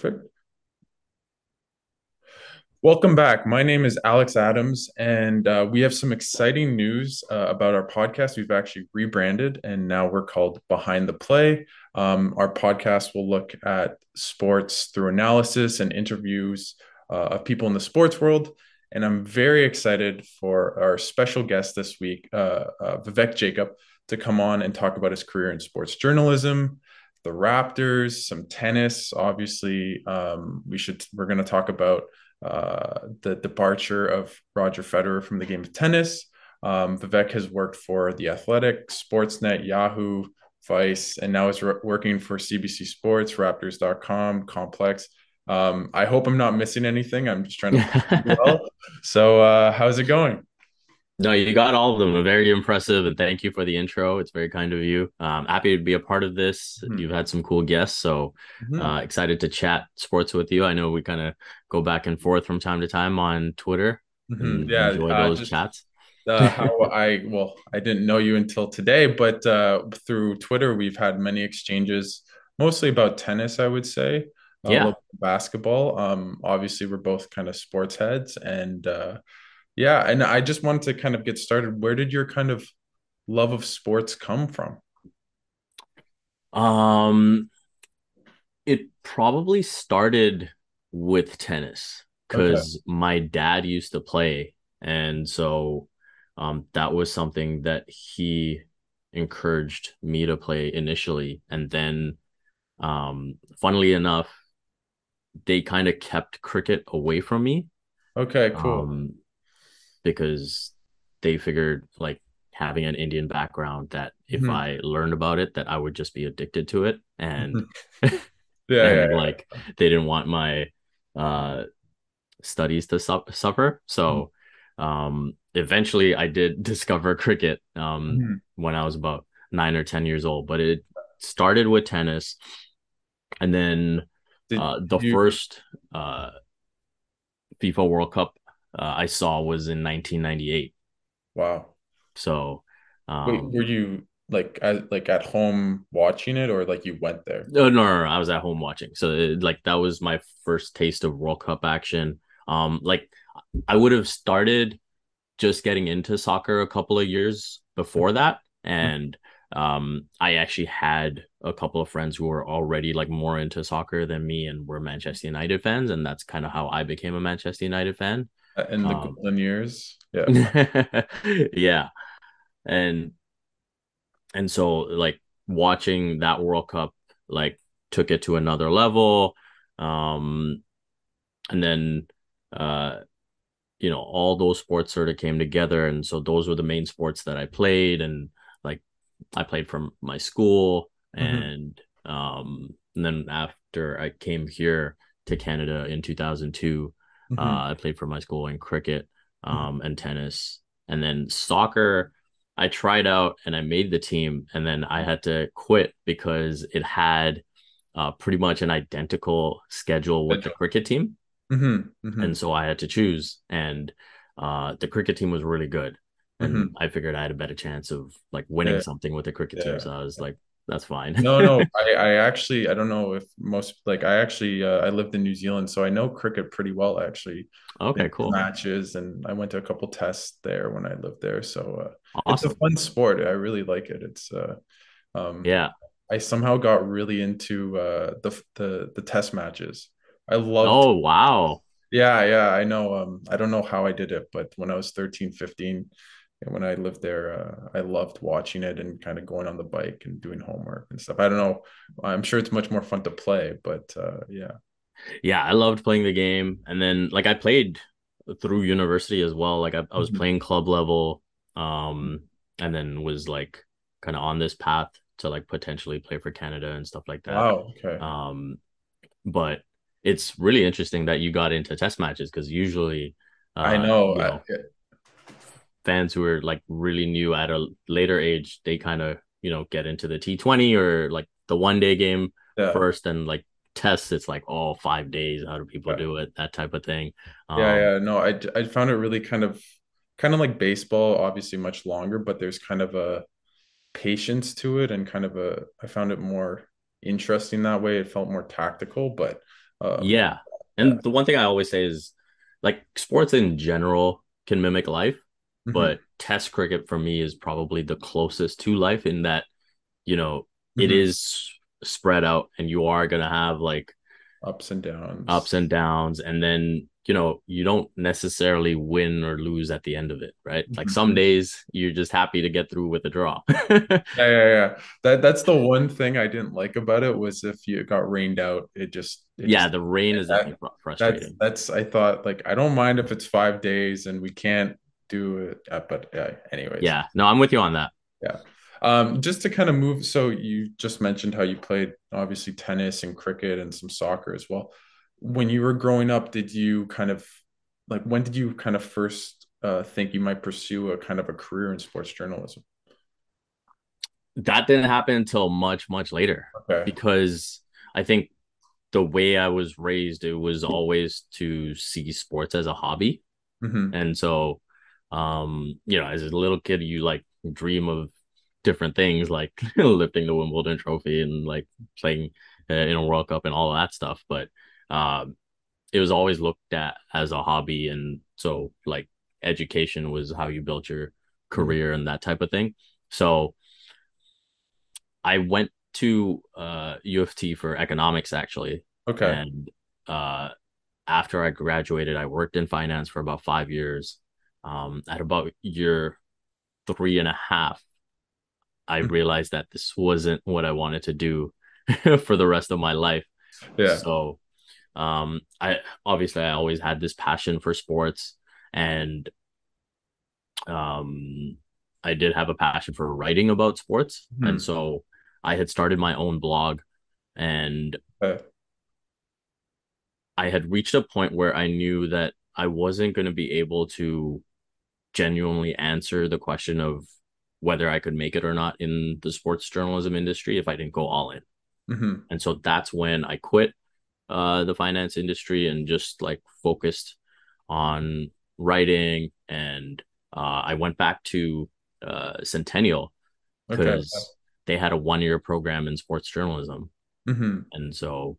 Perfect. Welcome back. My name is Alex Adams, and uh, we have some exciting news uh, about our podcast. We've actually rebranded, and now we're called Behind the Play. Um, our podcast will look at sports through analysis and interviews uh, of people in the sports world. And I'm very excited for our special guest this week, uh, uh, Vivek Jacob, to come on and talk about his career in sports journalism, the Raptors, some tennis. Obviously, um, we should. We're going to talk about uh, the departure of Roger Federer from the game of tennis. Um, Vivek has worked for The Athletic, Sportsnet, Yahoo, Vice, and now is re- working for CBC Sports, Raptors.com, Complex. Um, I hope I'm not missing anything. I'm just trying to well. So, uh, how's it going? No, you got all of them. Very impressive, and thank you for the intro. It's very kind of you. Um, happy to be a part of this. Mm-hmm. You've had some cool guests, so mm-hmm. uh, excited to chat sports with you. I know we kind of go back and forth from time to time on Twitter. Mm-hmm. Yeah, enjoy uh, those just, chats. uh, how I well, I didn't know you until today, but uh, through Twitter, we've had many exchanges, mostly about tennis. I would say, uh, yeah, basketball. Um, obviously, we're both kind of sports heads, and uh, yeah, and I just wanted to kind of get started. Where did your kind of love of sports come from? Um, it probably started with tennis because okay. my dad used to play, and so um, that was something that he encouraged me to play initially, and then, um, funnily enough, they kind of kept cricket away from me. Okay, cool. Um, because they figured like having an Indian background that if mm-hmm. I learned about it that I would just be addicted to it and yeah, and yeah, like yeah. they didn't want my uh studies to su- suffer so mm-hmm. um eventually I did discover cricket um mm-hmm. when I was about 9 or 10 years old but it started with tennis and then did uh the you... first uh FIFA World Cup uh, I saw was in 1998. Wow. So, um, Wait, were you like at, like at home watching it, or like you went there? No, no, no, no I was at home watching. So, it, like that was my first taste of World Cup action. Um, like I would have started just getting into soccer a couple of years before that, and um, I actually had a couple of friends who were already like more into soccer than me and were Manchester United fans, and that's kind of how I became a Manchester United fan in the um, golden years. Yeah. yeah. And and so like watching that World Cup like took it to another level. Um and then uh you know all those sports sort of came together and so those were the main sports that I played and like I played from my school mm-hmm. and um and then after I came here to Canada in 2002 Mm-hmm. Uh, I played for my school in cricket mm-hmm. um, mm-hmm. and tennis, and then soccer. I tried out and I made the team, and then I had to quit because it had uh, pretty much an identical schedule with the cricket team, mm-hmm. Mm-hmm. and so I had to choose. And uh, the cricket team was really good, and mm-hmm. I figured I had a better chance of like winning yeah. something with the cricket yeah. team. So I was like, that's fine. no, no, I, I actually I don't know if most like I actually uh, I lived in New Zealand, so I know cricket pretty well actually. Okay, cool. Matches, and I went to a couple tests there when I lived there. So uh, awesome. it's a fun sport. I really like it. It's uh, um, yeah. I somehow got really into uh, the the the test matches. I love. Oh wow. Yeah, yeah, I know. Um, I don't know how I did it, but when I was 13, 15, and when I lived there, uh, I loved watching it and kind of going on the bike and doing homework and stuff. I don't know. I'm sure it's much more fun to play, but uh, yeah. Yeah, I loved playing the game, and then like I played through university as well. Like I, I was mm-hmm. playing club level, um, and then was like kind of on this path to like potentially play for Canada and stuff like that. Wow. Okay. Um, but it's really interesting that you got into test matches because usually, uh, I know, you know I, fans who are like really new at a later age, they kind of you know get into the T20 or like the one day game yeah. first, and like tests it's like all oh five days how do people do it that type of thing um, yeah yeah no i i found it really kind of kind of like baseball obviously much longer but there's kind of a patience to it and kind of a i found it more interesting that way it felt more tactical but Um, yeah. And yeah. the one thing I always say is like sports in general can mimic life, mm-hmm. but test cricket for me is probably the closest to life in that, you know, mm-hmm. it is spread out and you are going to have like ups and downs, ups and downs. And then you know you don't necessarily win or lose at the end of it right like mm-hmm. some days you're just happy to get through with a draw yeah yeah yeah that that's the one thing i didn't like about it was if you got rained out it just it yeah just, the rain is that, frustrating that's, that's i thought like i don't mind if it's five days and we can't do it uh, but uh, anyways yeah no i'm with you on that yeah um, just to kind of move so you just mentioned how you played obviously tennis and cricket and some soccer as well when you were growing up, did you kind of like when did you kind of first uh, think you might pursue a kind of a career in sports journalism? That didn't happen until much, much later. Okay. Because I think the way I was raised, it was always to see sports as a hobby. Mm-hmm. And so, um, you know, as a little kid, you like dream of different things like lifting the Wimbledon trophy and like playing uh, in a World Cup and all that stuff. But um, it was always looked at as a hobby, and so like education was how you built your career and that type of thing. So I went to uh, U of T for economics actually. Okay. And uh, after I graduated, I worked in finance for about five years. Um, at about year three and a half, I mm-hmm. realized that this wasn't what I wanted to do for the rest of my life. Yeah. So um, I obviously I always had this passion for sports, and um, I did have a passion for writing about sports, hmm. and so I had started my own blog, and okay. I had reached a point where I knew that I wasn't going to be able to genuinely answer the question of whether I could make it or not in the sports journalism industry if I didn't go all in. Mm-hmm. And so that's when I quit uh, the finance industry and just like focused on writing. And uh, I went back to uh, Centennial because okay. they had a one year program in sports journalism. Mm-hmm. And so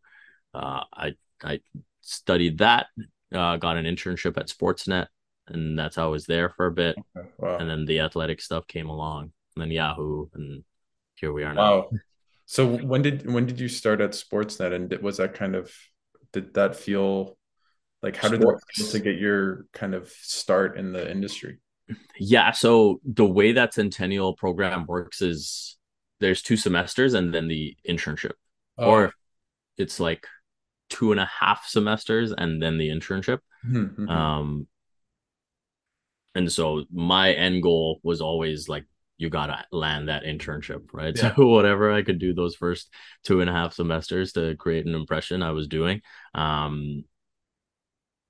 uh, I I studied that, uh, got an internship at Sportsnet, and that's how I was there for a bit. Okay. Wow. And then the athletic stuff came along, and then Yahoo, and here we are now. Wow. So when did when did you start at Sportsnet, and was that kind of did that feel like how did Sports. that feel to get your kind of start in the industry? Yeah, so the way that Centennial program works is there's two semesters and then the internship, oh. or it's like two and a half semesters and then the internship. Mm-hmm. Um, and so my end goal was always like you gotta land that internship, right? Yeah. So whatever I could do those first two and a half semesters to create an impression, I was doing. Um,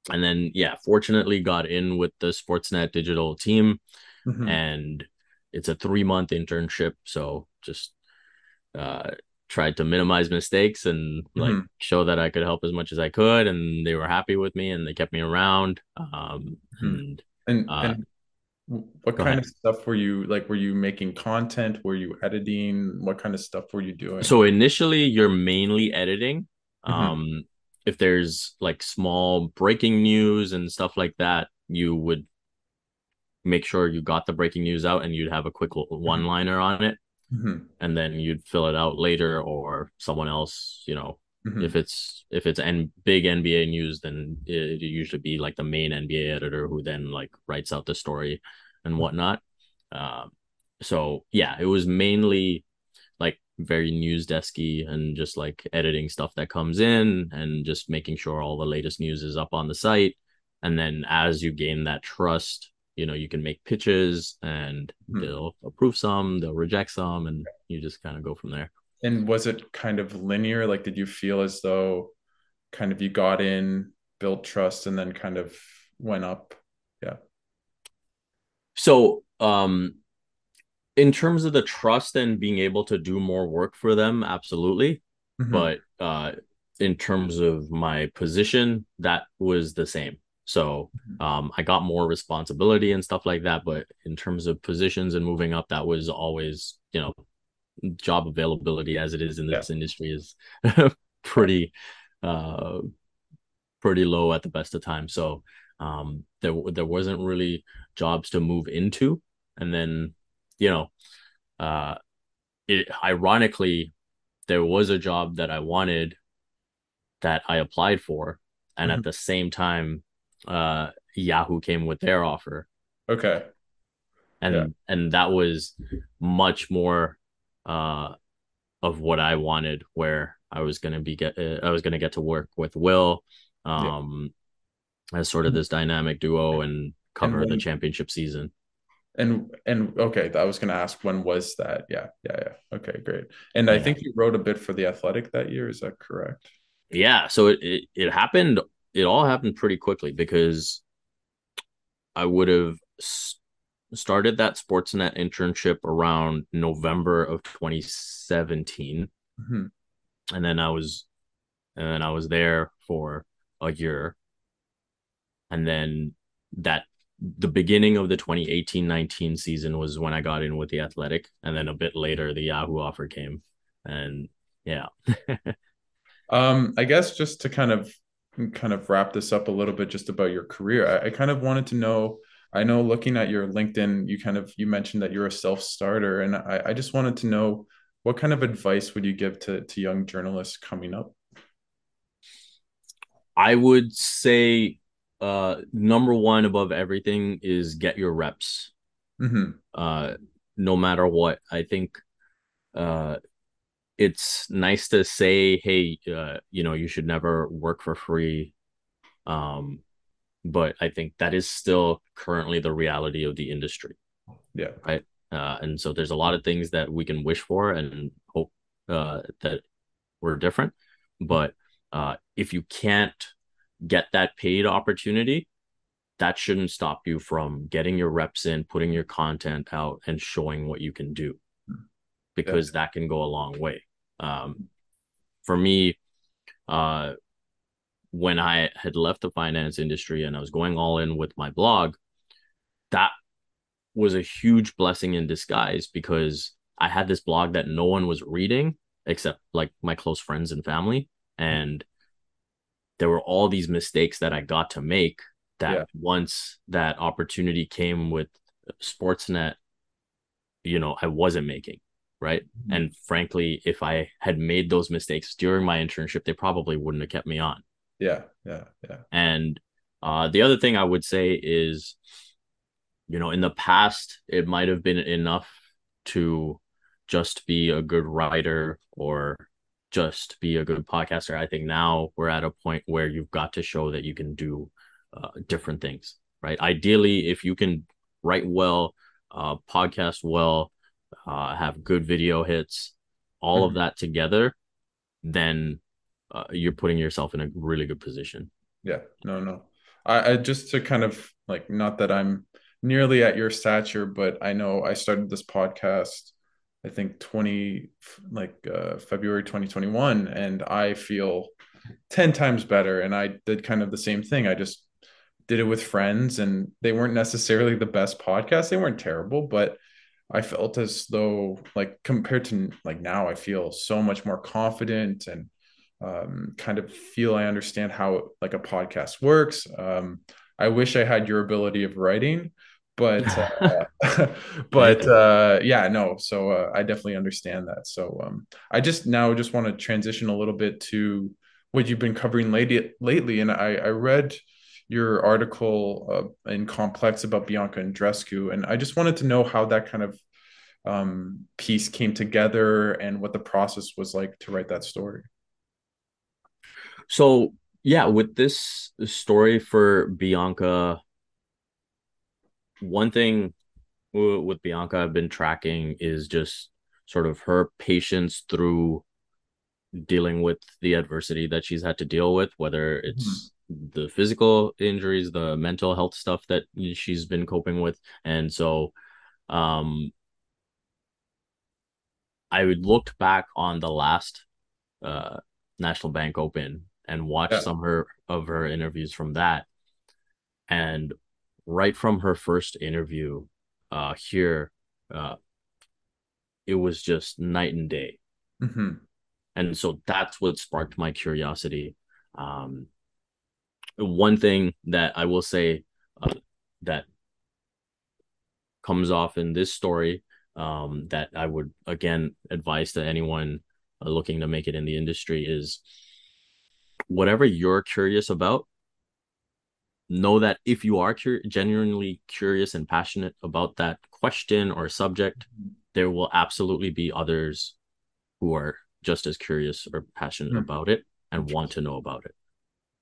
and then yeah, fortunately got in with the Sportsnet digital team, mm-hmm. and it's a three month internship. So just uh, tried to minimize mistakes and like mm-hmm. show that I could help as much as I could, and they were happy with me and they kept me around. Um, mm-hmm. and and, uh, and what kind ahead. of stuff were you like? Were you making content? Were you editing? What kind of stuff were you doing? So initially, you're mainly editing. Mm-hmm. Um, if there's like small breaking news and stuff like that, you would make sure you got the breaking news out and you'd have a quick mm-hmm. one liner on it. Mm-hmm. And then you'd fill it out later, or someone else, you know, Mm-hmm. If it's if it's n big NBA news, then it, it usually be like the main NBA editor who then like writes out the story and whatnot. Um, so yeah, it was mainly like very news desky and just like editing stuff that comes in and just making sure all the latest news is up on the site. And then as you gain that trust, you know, you can make pitches and mm-hmm. they'll approve some, they'll reject some, and you just kind of go from there. And was it kind of linear? Like, did you feel as though kind of you got in, built trust, and then kind of went up? Yeah. So, um, in terms of the trust and being able to do more work for them, absolutely. Mm-hmm. But uh, in terms of my position, that was the same. So mm-hmm. um, I got more responsibility and stuff like that. But in terms of positions and moving up, that was always, you know, job availability as it is in this yeah. industry is pretty uh pretty low at the best of times. So um, there there wasn't really jobs to move into, and then you know, uh, it ironically there was a job that I wanted that I applied for, and mm-hmm. at the same time, uh, Yahoo came with their offer. Okay. And yeah. and that was much more uh of what I wanted where I was going to be get uh, I was going to get to work with Will um yeah. as sort of this dynamic duo and cover and when, the championship season. And and okay, I was going to ask when was that? Yeah. Yeah, yeah. Okay, great. And yeah. I think you wrote a bit for the Athletic that year, is that correct? Yeah, so it it, it happened it all happened pretty quickly because I would have started that Sportsnet internship around November of 2017. Mm-hmm. And then I was and then I was there for a year. And then that the beginning of the 2018-19 season was when I got in with the Athletic and then a bit later the Yahoo offer came and yeah. um I guess just to kind of kind of wrap this up a little bit just about your career. I, I kind of wanted to know I know looking at your LinkedIn, you kind of you mentioned that you're a self-starter, and I, I just wanted to know what kind of advice would you give to to young journalists coming up? I would say uh number one above everything is get your reps. Mm-hmm. Uh no matter what. I think uh it's nice to say, hey, uh, you know, you should never work for free. Um, but I think that is still currently the reality of the industry. Yeah. Right. Uh, and so there's a lot of things that we can wish for and hope uh, that we're different. But uh, if you can't get that paid opportunity, that shouldn't stop you from getting your reps in, putting your content out, and showing what you can do, because yeah. that can go a long way. Um, for me, uh, when I had left the finance industry and I was going all in with my blog, that was a huge blessing in disguise because I had this blog that no one was reading except like my close friends and family. And there were all these mistakes that I got to make that yeah. once that opportunity came with Sportsnet, you know, I wasn't making. Right. Mm-hmm. And frankly, if I had made those mistakes during my internship, they probably wouldn't have kept me on. Yeah, yeah, yeah. And uh, the other thing I would say is, you know, in the past, it might have been enough to just be a good writer or just be a good podcaster. I think now we're at a point where you've got to show that you can do uh, different things, right? Ideally, if you can write well, uh, podcast well, uh, have good video hits, all mm-hmm. of that together, then uh, you're putting yourself in a really good position. Yeah, no, no. I, I just to kind of like not that I'm nearly at your stature, but I know I started this podcast I think 20 like uh, February 2021 and I feel 10 times better and I did kind of the same thing. I just did it with friends and they weren't necessarily the best podcast. They weren't terrible, but I felt as though like compared to like now I feel so much more confident and um, kind of feel I understand how like a podcast works. Um, I wish I had your ability of writing, but uh, but uh, yeah, no. So uh, I definitely understand that. So um, I just now just want to transition a little bit to what you've been covering lately. Lately, and I I read your article uh, in Complex about Bianca Andreescu, and I just wanted to know how that kind of um, piece came together and what the process was like to write that story. So yeah, with this story for Bianca, one thing with Bianca I've been tracking is just sort of her patience through dealing with the adversity that she's had to deal with, whether it's mm-hmm. the physical injuries, the mental health stuff that she's been coping with. And so um I would look back on the last uh National Bank Open and watch yeah. some of her of her interviews from that. And right from her first interview uh here, uh it was just night and day. Mm-hmm. And so that's what sparked my curiosity. Um one thing that I will say uh, that comes off in this story um, that I would again advise to anyone uh, looking to make it in the industry is whatever you're curious about. Know that if you are cur- genuinely curious and passionate about that question or subject, there will absolutely be others who are just as curious or passionate mm-hmm. about it and want to know about it.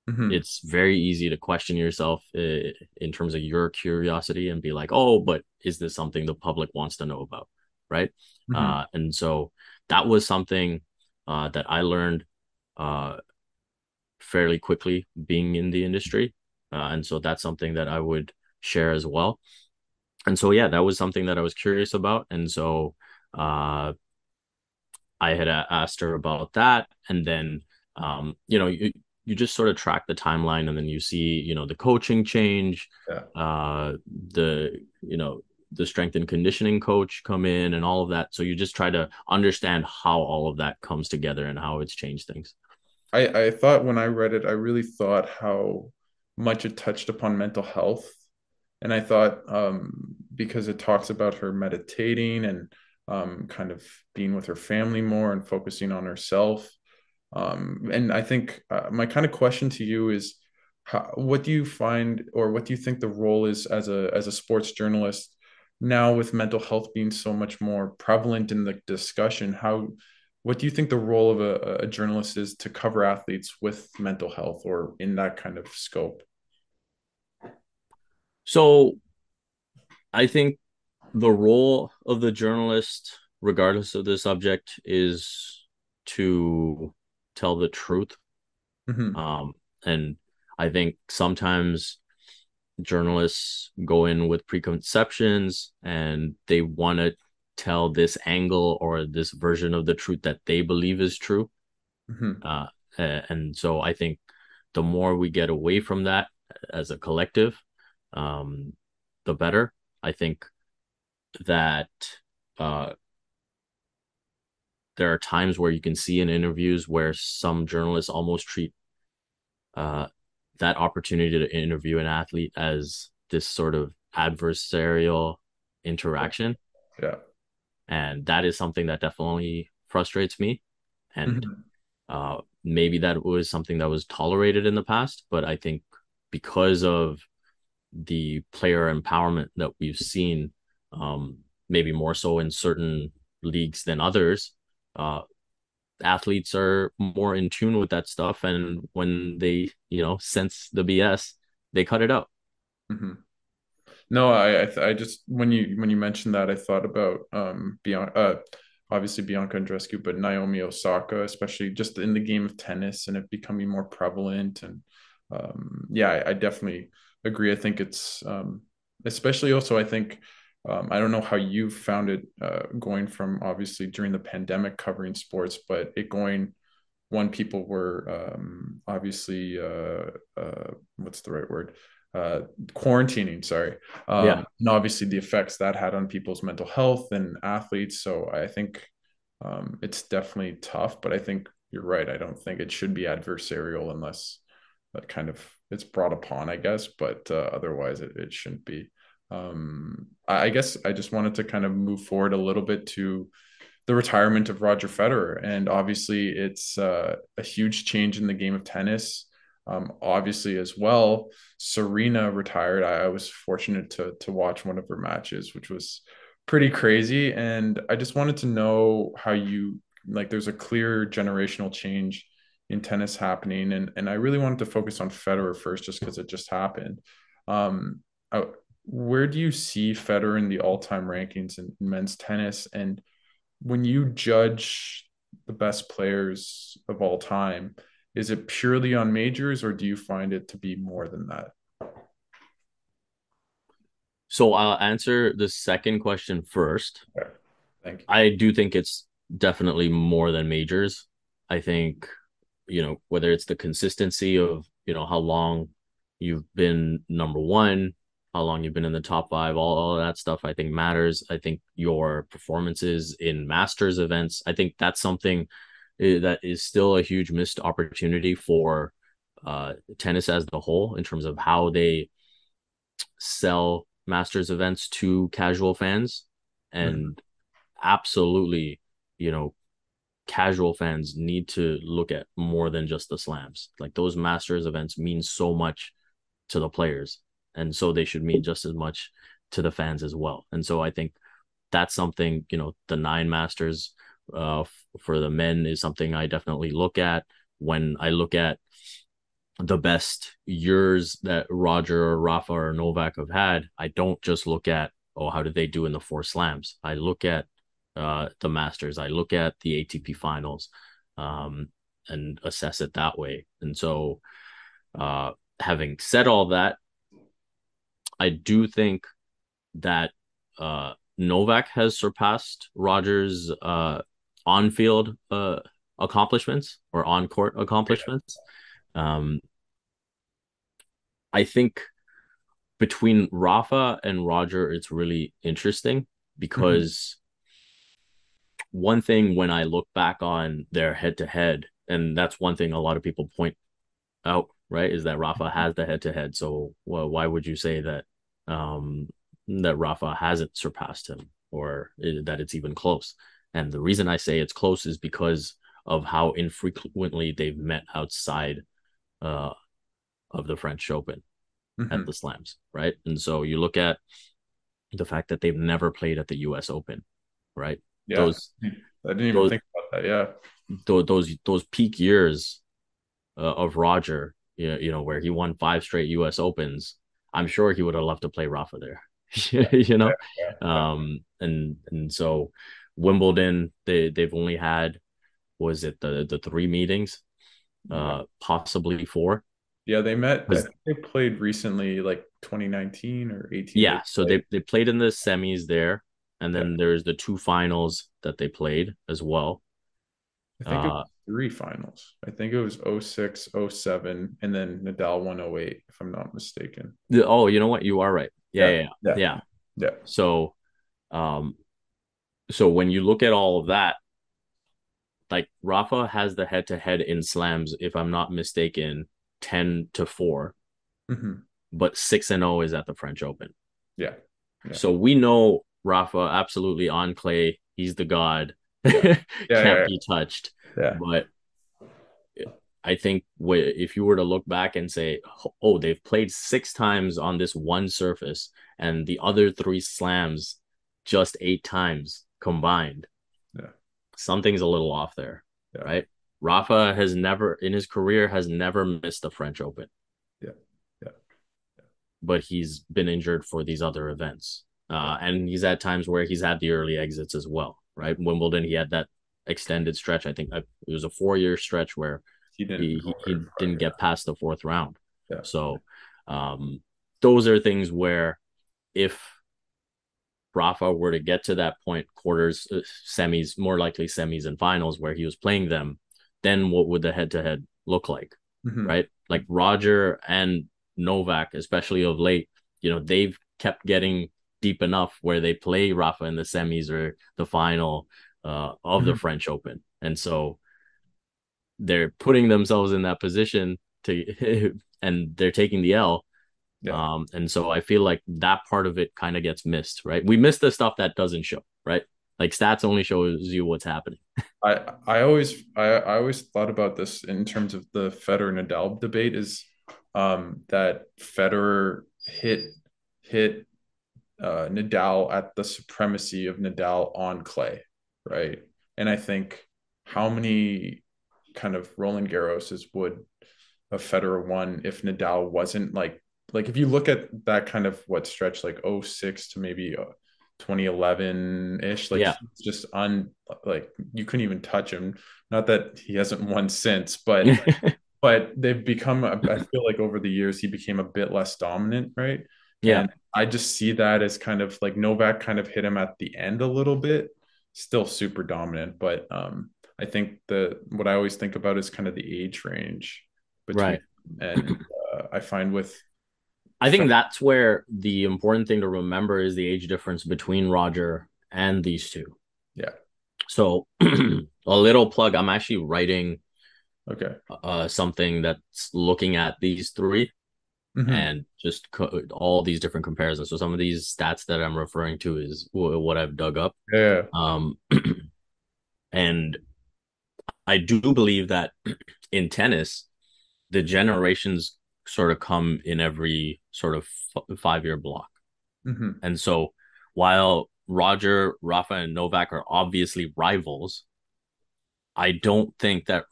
Mm-hmm. It's very easy to question yourself uh, in terms of your curiosity and be like, oh, but is this something the public wants to know about? Right. Mm-hmm. Uh, and so that was something uh, that I learned uh, fairly quickly being in the industry. Uh, and so that's something that I would share as well. And so, yeah, that was something that I was curious about. And so uh, I had asked her about that. And then, um, you know, you, you just sort of track the timeline and then you see you know the coaching change yeah. uh the you know the strength and conditioning coach come in and all of that so you just try to understand how all of that comes together and how it's changed things i i thought when i read it i really thought how much it touched upon mental health and i thought um because it talks about her meditating and um kind of being with her family more and focusing on herself um, and I think uh, my kind of question to you is, how, what do you find, or what do you think the role is as a as a sports journalist now with mental health being so much more prevalent in the discussion? How, what do you think the role of a, a journalist is to cover athletes with mental health or in that kind of scope? So, I think the role of the journalist, regardless of the subject, is to tell the truth. Mm-hmm. Um, and I think sometimes journalists go in with preconceptions and they want to tell this angle or this version of the truth that they believe is true. Mm-hmm. Uh, and so I think the more we get away from that as a collective, um, the better. I think that uh, there are times where you can see in interviews where some journalists almost treat uh, that opportunity to interview an athlete as this sort of adversarial interaction. Yeah. And that is something that definitely frustrates me. And mm-hmm. uh, maybe that was something that was tolerated in the past, but I think because of the player empowerment that we've seen, um, maybe more so in certain leagues than others, uh, athletes are more in tune with that stuff, and when they you know sense the BS, they cut it out. Mm-hmm. No, I I, I, just when you when you mentioned that, I thought about um beyond uh obviously Bianca Andreescu, but Naomi Osaka, especially just in the game of tennis and it becoming more prevalent. And um, yeah, I, I, definitely agree. I think it's um, especially also I think um, I don't know how you found it uh, going from obviously during the pandemic covering sports, but it going when people were um, obviously uh, uh, what's the right word uh, quarantining. Sorry, um, yeah. and obviously the effects that had on people's mental health and athletes. So I think um, it's definitely tough, but I think you're right. I don't think it should be adversarial unless that kind of it's brought upon, I guess, but uh, otherwise it, it shouldn't be um, I guess I just wanted to kind of move forward a little bit to the retirement of Roger Federer, and obviously it's uh, a huge change in the game of tennis. Um, obviously, as well, Serena retired. I, I, was fortunate to to watch one of her matches, which was pretty crazy. And I just wanted to know how you like. There's a clear generational change in tennis happening, and and I really wanted to focus on Federer first, just because it just happened. Um, I, where do you see Federer in the all-time rankings in men's tennis? And when you judge the best players of all time, is it purely on majors or do you find it to be more than that? So I'll answer the second question first. Okay. Thank you. I do think it's definitely more than majors. I think, you know, whether it's the consistency of, you know, how long you've been number one, how long you've been in the top five, all, all that stuff, I think matters. I think your performances in masters events, I think that's something that is still a huge missed opportunity for uh, tennis as the whole in terms of how they sell Masters events to casual fans, and mm-hmm. absolutely, you know, casual fans need to look at more than just the slams. Like those Masters events mean so much to the players, and so they should mean just as much to the fans as well. And so I think that's something you know the nine Masters uh, for the men is something I definitely look at when I look at the best years that Roger or Rafa or Novak have had, I don't just look at, oh, how did they do in the four slams? I look at uh, the Masters, I look at the ATP finals um, and assess it that way. And so, uh, having said all that, I do think that uh, Novak has surpassed Rogers' uh, on field uh, accomplishments or on court accomplishments. Um, I think between Rafa and Roger, it's really interesting because mm-hmm. one thing when I look back on their head to head, and that's one thing a lot of people point out, right, is that Rafa mm-hmm. has the head to head. So, well, why would you say that um, that Rafa hasn't surpassed him or that it's even close? And the reason I say it's close is because of how infrequently they've met outside uh, of the French Open mm-hmm. at the slams, right? And so you look at the fact that they've never played at the US Open, right? Yeah. Those, I didn't even those, think about that. Yeah. Those those, those peak years uh, of Roger, you know, where he won five straight US Opens, I'm sure he would have loved to play Rafa there. you know? Yeah, yeah, um and and so Wimbledon, they they've only had was it the the three meetings, uh possibly four. Yeah, they met. they played recently, like 2019 or 18. Yeah, so they they played in the semis there, and then yeah. there's the two finals that they played as well. I think uh, it was three finals. I think it was 06, 07, and then Nadal 108, if I'm not mistaken. The, oh, you know what? You are right. Yeah, yeah, yeah. Yeah. yeah. yeah. So, um, so when you look at all of that, like Rafa has the head to head in slams, if I'm not mistaken, 10 to 4 mm-hmm. but 6 and 0 is at the french open yeah. yeah. so we know rafa absolutely on clay he's the god yeah. can't yeah, be touched yeah. but I think if you were to look back and say, oh, they've played six times on this one surface and the other three slams just eight times combined, yeah. something's a little off there, yeah. right? Rafa has never in his career has never missed the French Open. Yeah. Yeah. yeah. But he's been injured for these other events. Uh, and he's at times where he's had the early exits as well, right? Wimbledon, he had that extended stretch. I think it was a four year stretch where he didn't, he, he, he didn't get past the fourth round. Yeah. So um, those are things where if Rafa were to get to that point, quarters, uh, semis, more likely semis and finals where he was playing them, then what would the head to head look like? Mm-hmm. Right? Like Roger and Novak, especially of late, you know, they've kept getting deep enough where they play Rafa in the semis or the final uh, of mm-hmm. the French Open. And so they're putting themselves in that position to and they're taking the L. Yeah. Um, and so I feel like that part of it kind of gets missed, right? We miss the stuff that doesn't show, right? Like stats only shows you what's happening. I I always I, I always thought about this in terms of the Federer Nadal debate is um, that Federer hit hit uh, Nadal at the supremacy of Nadal on clay, right? And I think how many kind of Roland Garroses would a Federer won if Nadal wasn't like like if you look at that kind of what stretch like 06 to maybe uh, 2011 ish. Like yeah. just on like you couldn't even touch him. Not that he hasn't won since, but but they've become. I feel like over the years he became a bit less dominant, right? Yeah. And I just see that as kind of like Novak kind of hit him at the end a little bit. Still super dominant, but um, I think the what I always think about is kind of the age range between right. and uh, I find with I think that's where the important thing to remember is the age difference between Roger and these two. Yeah. So a little plug. I'm actually writing Okay. uh, something that's looking at these 3 Mhm. and just co- all these different comparisons. So some of these stats that I'm referring to is w- what I've dug up. Yeah. Um, and I do believe that in tennis, the generations sort of come in every sort of f- five year block. Mhm. And so while Roger, Rafa, and Novak are obviously rivals, I don't think that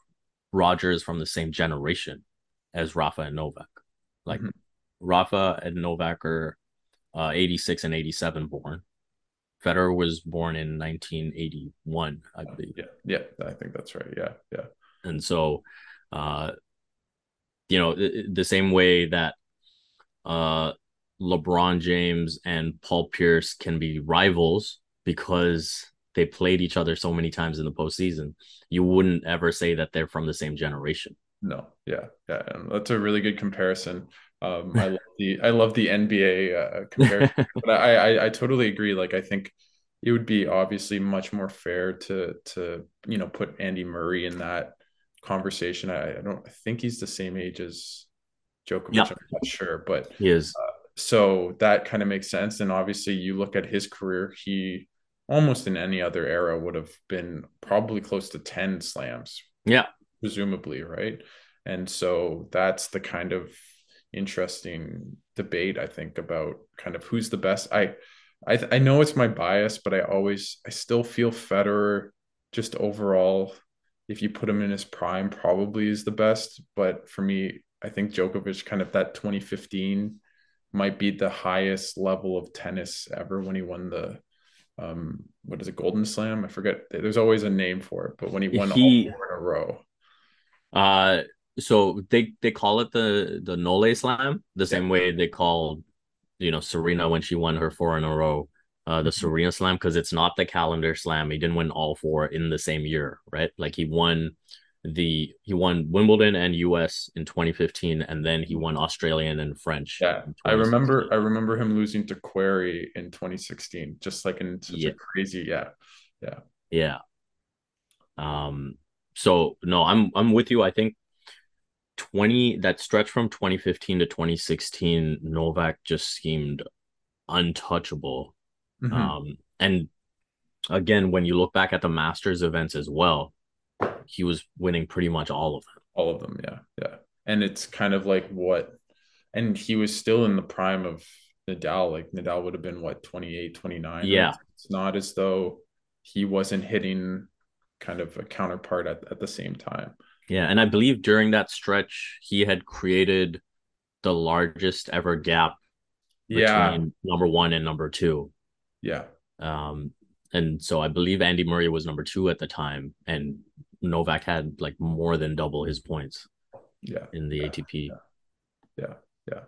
Roger is from the same generation as Rafa and Novak. Like Mhm. Rafa and Novak are uh, 86 and 87 born. Federer was born in 1981, I believe. Yeah. Yeah. I think that's right. Yeah. Yeah. And so, uh, you know, the, the same way that uh, LeBron James and Paul Pierce can be rivals because they played each other so many times in the postseason, you wouldn't ever say that they're from the same generation. No. Yeah. Yeah. And that's a really good comparison. Um, I love the I love the NBA uh, comparison, but I, I I totally agree. Like I think it would be obviously much more fair to to you know put Andy Murray in that conversation. I, I don't I think he's the same age as Djokovic. Yeah. I'm not sure, but He is. Uh, so that kind of makes sense. And obviously, you look at his career; he almost in any other era would have been probably close to ten slams, Yeah. presumably, right? And so that's the kind of interesting debate I think about kind of who's the best. I I I know it's my bias, but I always I still feel Federer just overall if you put him in his prime probably is the best, but for me I think Djokovic kind of that 2015 might be the highest level of tennis ever when he won the um what is it Golden Slam? I forget. There's always a name for it, but when he won He- all four in a row. Uh, so they they call it the the Nole Slam, the same way they called, you know, Serena when she won her four in a row, uh, the. Serena Slam, because it's not the calendar slam. He didn't win all four in the same year, right? Like he won the he won Wimbledon and US in 2015, and then he won Australian and French. Yeah, I remember I remember him losing to Querrey in 2016, just like in such Yeah. a crazy, yeah. Yeah. Um, so no, I'm I'm with you. I think 20 that stretch from 2015 to 2016, Novak just seemed untouchable. Mhm. Um, and again, when you look back at the Masters events as well, he was winning pretty much all of them. All of them, yeah, yeah. And it's kind of like what, and he was still in the prime of Nadal. Like Nadal would have been what 28, 29. Yeah. It's not as though he wasn't hitting kind of a counterpart at, at the same time. Yeah, and I believe during that stretch, he had created the largest ever gap Yeah, between number one and number two. Yeah, Um, and so I believe Andy Murray was number two at the time, and Novak had like more than double his points yeah. in the Yeah, ATP. yeah. Yeah.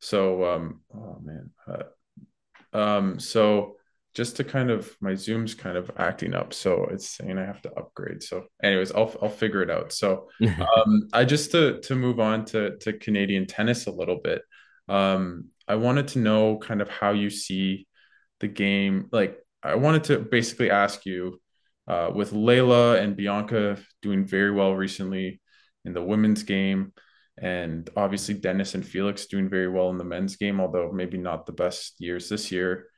So um oh man. Uh, um so just to kind of my zoom's kind of acting up so it's saying i have to upgrade. So anyways i'll i'll figure it out. So um i just to to move on to to canadian tennis a little bit um i wanted to know kind of how you see the game like i wanted to basically ask you uh with Leylah and bianca doing very well recently in the women's game and obviously Denis and Felix doing very well in the men's game, although maybe not the best years this year.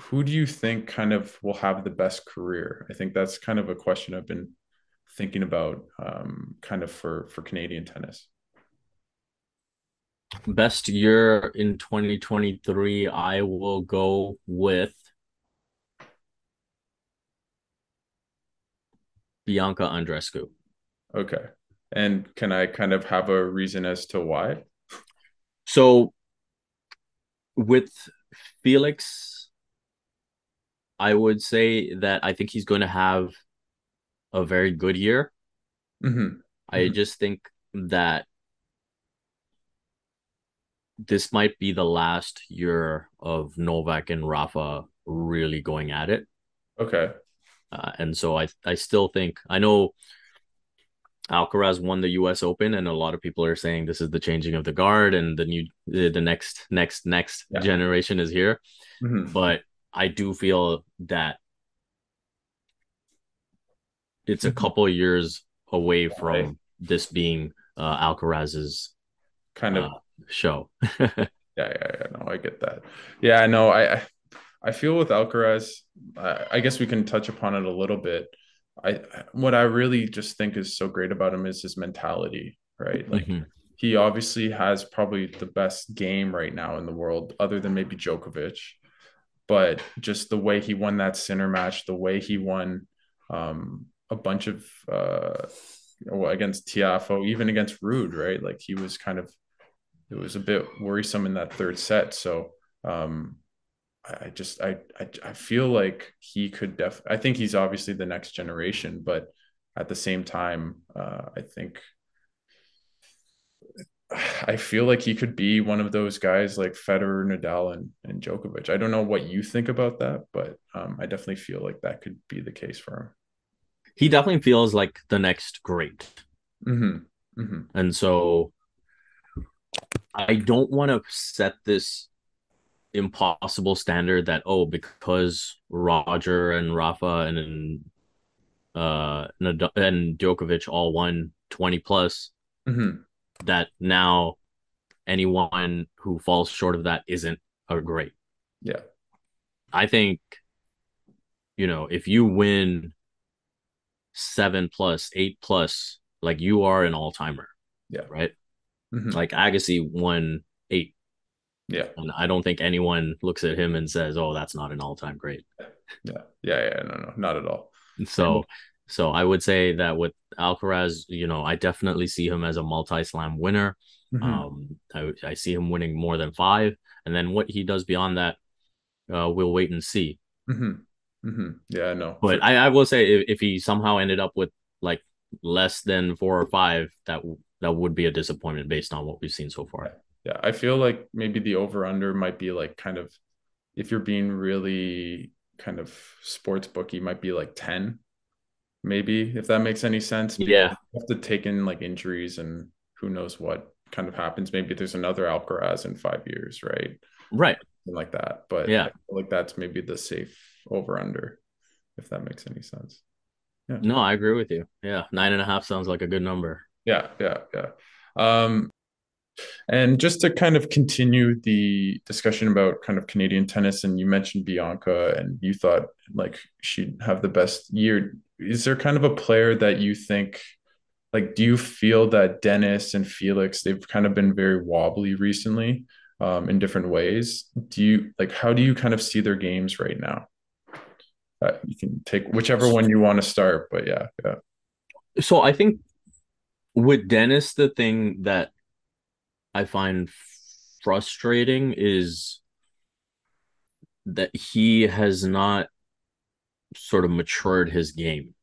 Who do you think kind of will have the best career? I think that's kind of a question I've been thinking about, um, kind of for for Canadian tennis. Best year in 2023, I will go with Bianca Andreescu. Okay, and can I kind of have a reason as to why? So with Felix, I would say that I think he's going to have a very good year. hmm I Mhm. just think that this might be the last year of Novak and Rafa really going at it. Okay, Uh, and so I I still think I know Alcaraz won the US Open and a lot of people are saying this is the changing of the guard and the new the, next next next Yeah. generation is here. Mhm. But I do feel that it's a Mhm. couple years away from this being uh, Alcaraz's kind of uh, show. yeah, yeah, yeah. No, I get that. Yeah, no, I I feel with Alcaraz, I, I guess we can touch upon it a little bit. I what I really just think is so great about him is his mentality, right? Like mm-hmm. he obviously has probably the best game right now in the world, other than maybe Djokovic. But just the way he won that center match, the way he won um, a bunch of uh, against Tiafoe, even against Ruud, right? Like he was kind of it was a bit worrisome in that third set. So um, I just I, I I feel like he could def. I think he's obviously the next generation, but at the same time, uh, I think I feel like he could be one of those guys like Federer, Nadal, and, and Djokovic. I don't know what you think about that, but um, I definitely feel like that could be the case for him. He definitely feels like the next great. Mm-hmm. Mm-hmm. And so I don't want to set this impossible standard that oh because Roger and Rafa and uh and Djokovic all won 20 plus mm-hmm. that now anyone who falls short of that isn't a great. Yeah. I think you know, if you win 7 plus, 8 plus, like you are an all-timer. Yeah. Right? Mm-hmm. Like Agassi won 8 yeah. And I don't think anyone looks at him and says, "Oh, that's not an all-time great." Yeah. Yeah, yeah, no, no, not at all. So so I would say that with Alcaraz, you know, I definitely see him as a multi-slam winner. Mm-hmm. Um I, I see him winning more than 5 and then what he does beyond that uh we'll wait and see. Mm-hmm. Mm-hmm. Yeah, no. But I, I will say if, if he somehow ended up with like less than 4 or 5 that that would be a disappointment based on what we've seen so far. Yeah i feel like maybe the over under might be like kind of if you're being really kind of sports booky might be like 10 maybe if that makes any sense. Yeah. you have to take in like injuries and who knows what kind of happens. Maybe there's another alcaraz in five years right? Right. Something like that but yeah. Like that's maybe the safe over under if that makes any sense. Yeah. No i agree with you. Yeah nine and a half sounds like a good number yeah yeah yeah um and just to kind of continue the discussion about kind of Canadian tennis, and you mentioned Bianca, and you thought like she'd have the best year. Is there kind of a player that you think, like, do you feel that Denis and Felix, they've kind of been very wobbly recently um, in different ways? Do you like, how do you kind of see their games right now? Uh, you can take whichever one you want to start, but yeah, yeah. So I think with Denis, the thing that I find frustrating is that he has not sort of matured his game.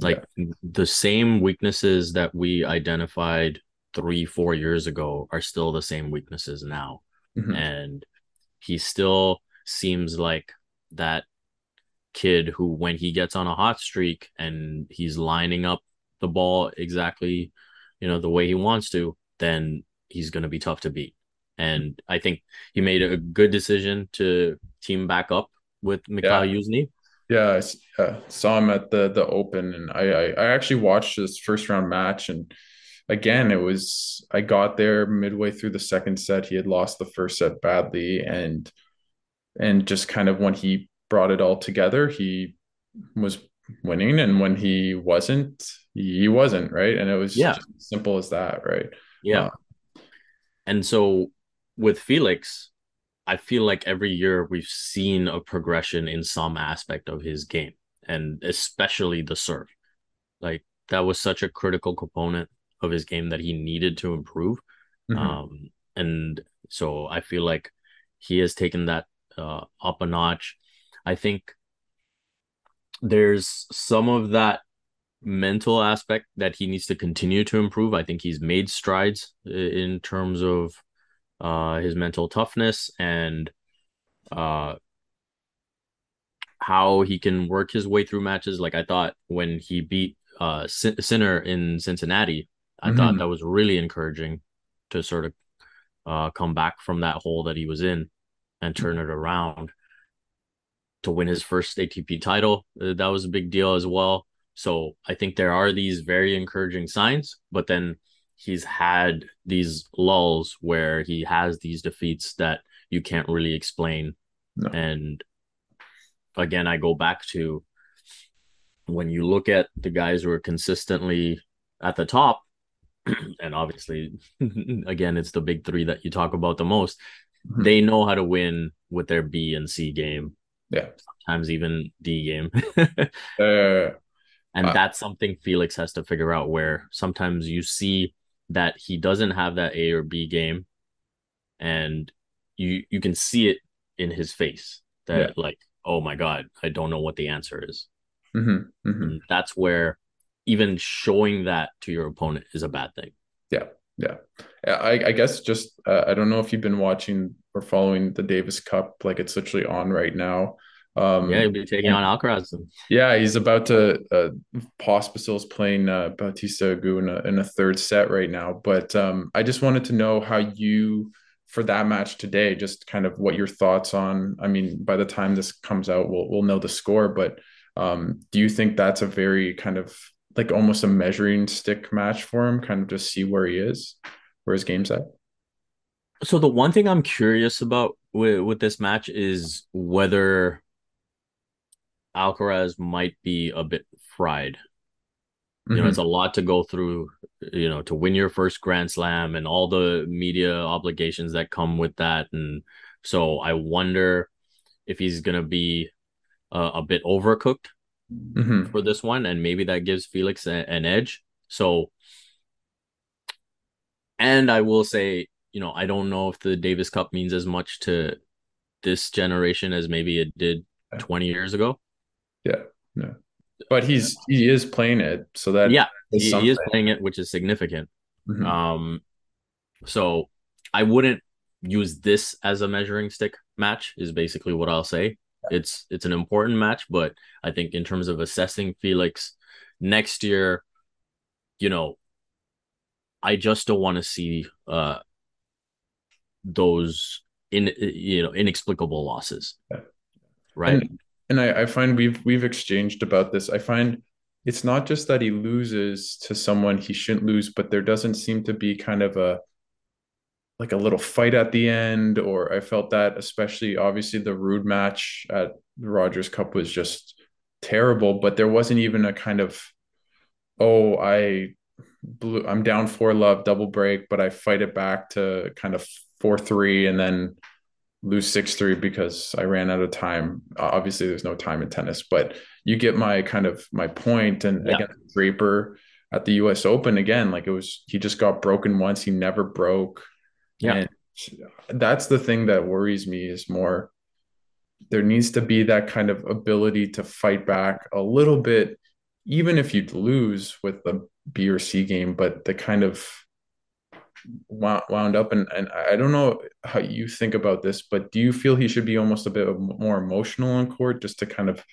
Like yeah. the same weaknesses that we identified three, four years ago are still the same weaknesses now. Mm-hmm. And he still seems like that kid who, when he gets on a hot streak and he's lining up the ball exactly, you know, the way he wants to, then he's going to be tough to beat. And I think he made a good decision to team back up with Mikhail yeah. Youzhny. Yeah, I uh, saw him at the the Open, and I, I I actually watched this first round match, and again, it was I got there midway through the second set. He had lost the first set badly, and and just kind of when he brought it all together, he was winning, and when he wasn't, he wasn't right, and it was yeah. simple as that, right? Yeah. Uh, and so with Felix, I feel like every year we've seen a progression in some aspect of his game, and especially the serve. Like that was such a critical component of his game that he needed to improve. Mm-hmm. Um, and so I feel like he has taken that uh, up a notch. I think there's some of that mental aspect that he needs to continue to improve. I think he's made strides in terms of uh, his mental toughness and uh, how he can work his way through matches. Like I thought when he beat uh, Sinner in Cincinnati, I mm-hmm. thought that was really encouraging to sort of uh, come back from that hole that he was in and turn it around to win his first ATP title. Uh, that was a big deal as well. So I think there are these very encouraging signs, but then he's had these lulls where he has these defeats that you can't really explain. No. And again, I go back to when you look at the guys who are consistently at the top, and obviously, again, it's the big three that you talk about the most. Mm-hmm. They know how to win with their B and C game. Yeah. Sometimes even D game. uh, and uh, that's something Felix has to figure out where sometimes you see that he doesn't have that A or B game and you you can see it in his face that yeah. like oh my god I don't know what the answer is. Mm-hmm. Mm-hmm. that's where even showing that to your opponent is a bad thing. Yeah. Yeah. I, I guess just, uh, I don't know if you've been watching or following the Davis Cup, like it's literally on right now. Um, yeah, he'll be taking on Alcaraz. Yeah, he's about to. Uh, Pospisil's playing uh, Bautista Agut in a, in a third set right now. But um, I just wanted to know how you, for that match today, just kind of what your thoughts on. I mean, by the time this comes out, we'll we'll know the score. But um, do you think that's a very kind of like almost a measuring stick match for him, kind of just see where he is, where his game's at? So the one thing I'm curious about with with this match is whether Alcaraz might be a bit fried. You mm-hmm. know, it's a lot to go through, you know, to win your first Grand Slam and all the media obligations that come with that. And so I wonder if he's going to be uh, a bit overcooked mm-hmm. for this one. And maybe that gives Felix a, an edge. So, and I will say, you know, I don't know if the Davis Cup means as much to this generation as maybe it did 20 years ago. Yeah, no, but he's he is playing it, so that yeah, is he, he, is playing it, which is significant. Mm-hmm. Um, so I wouldn't use this as a measuring stick match. Is basically what I'll say. It's it's an important match, but I think in terms of assessing Felix next year, you know, I just don't want to see uh those in you know inexplicable losses. Yeah. Right. And and I, I find we've we've exchanged about this. I find it's not just that he loses to someone he shouldn't lose, but there doesn't seem to be kind of a like a little fight at the end, or I felt that especially obviously the Ruud match at the Rogers Cup was just terrible, but there wasn't even a kind of oh I blew I'm down four love double break, but I fight it back to kind of four three and then lose 6-3 because I ran out of time. Obviously there's no time in tennis, but you get my kind of my point and yeah. again Draper at the US Open again like it was he just got broken once, he never broke. Yeah. And that's the thing that worries me is more there needs to be that kind of ability to fight back a little bit even if you lose with the B or C game, but the kind of wound up and, and i don't know how you think about this but do you feel he should be almost a bit more emotional on court just to kind of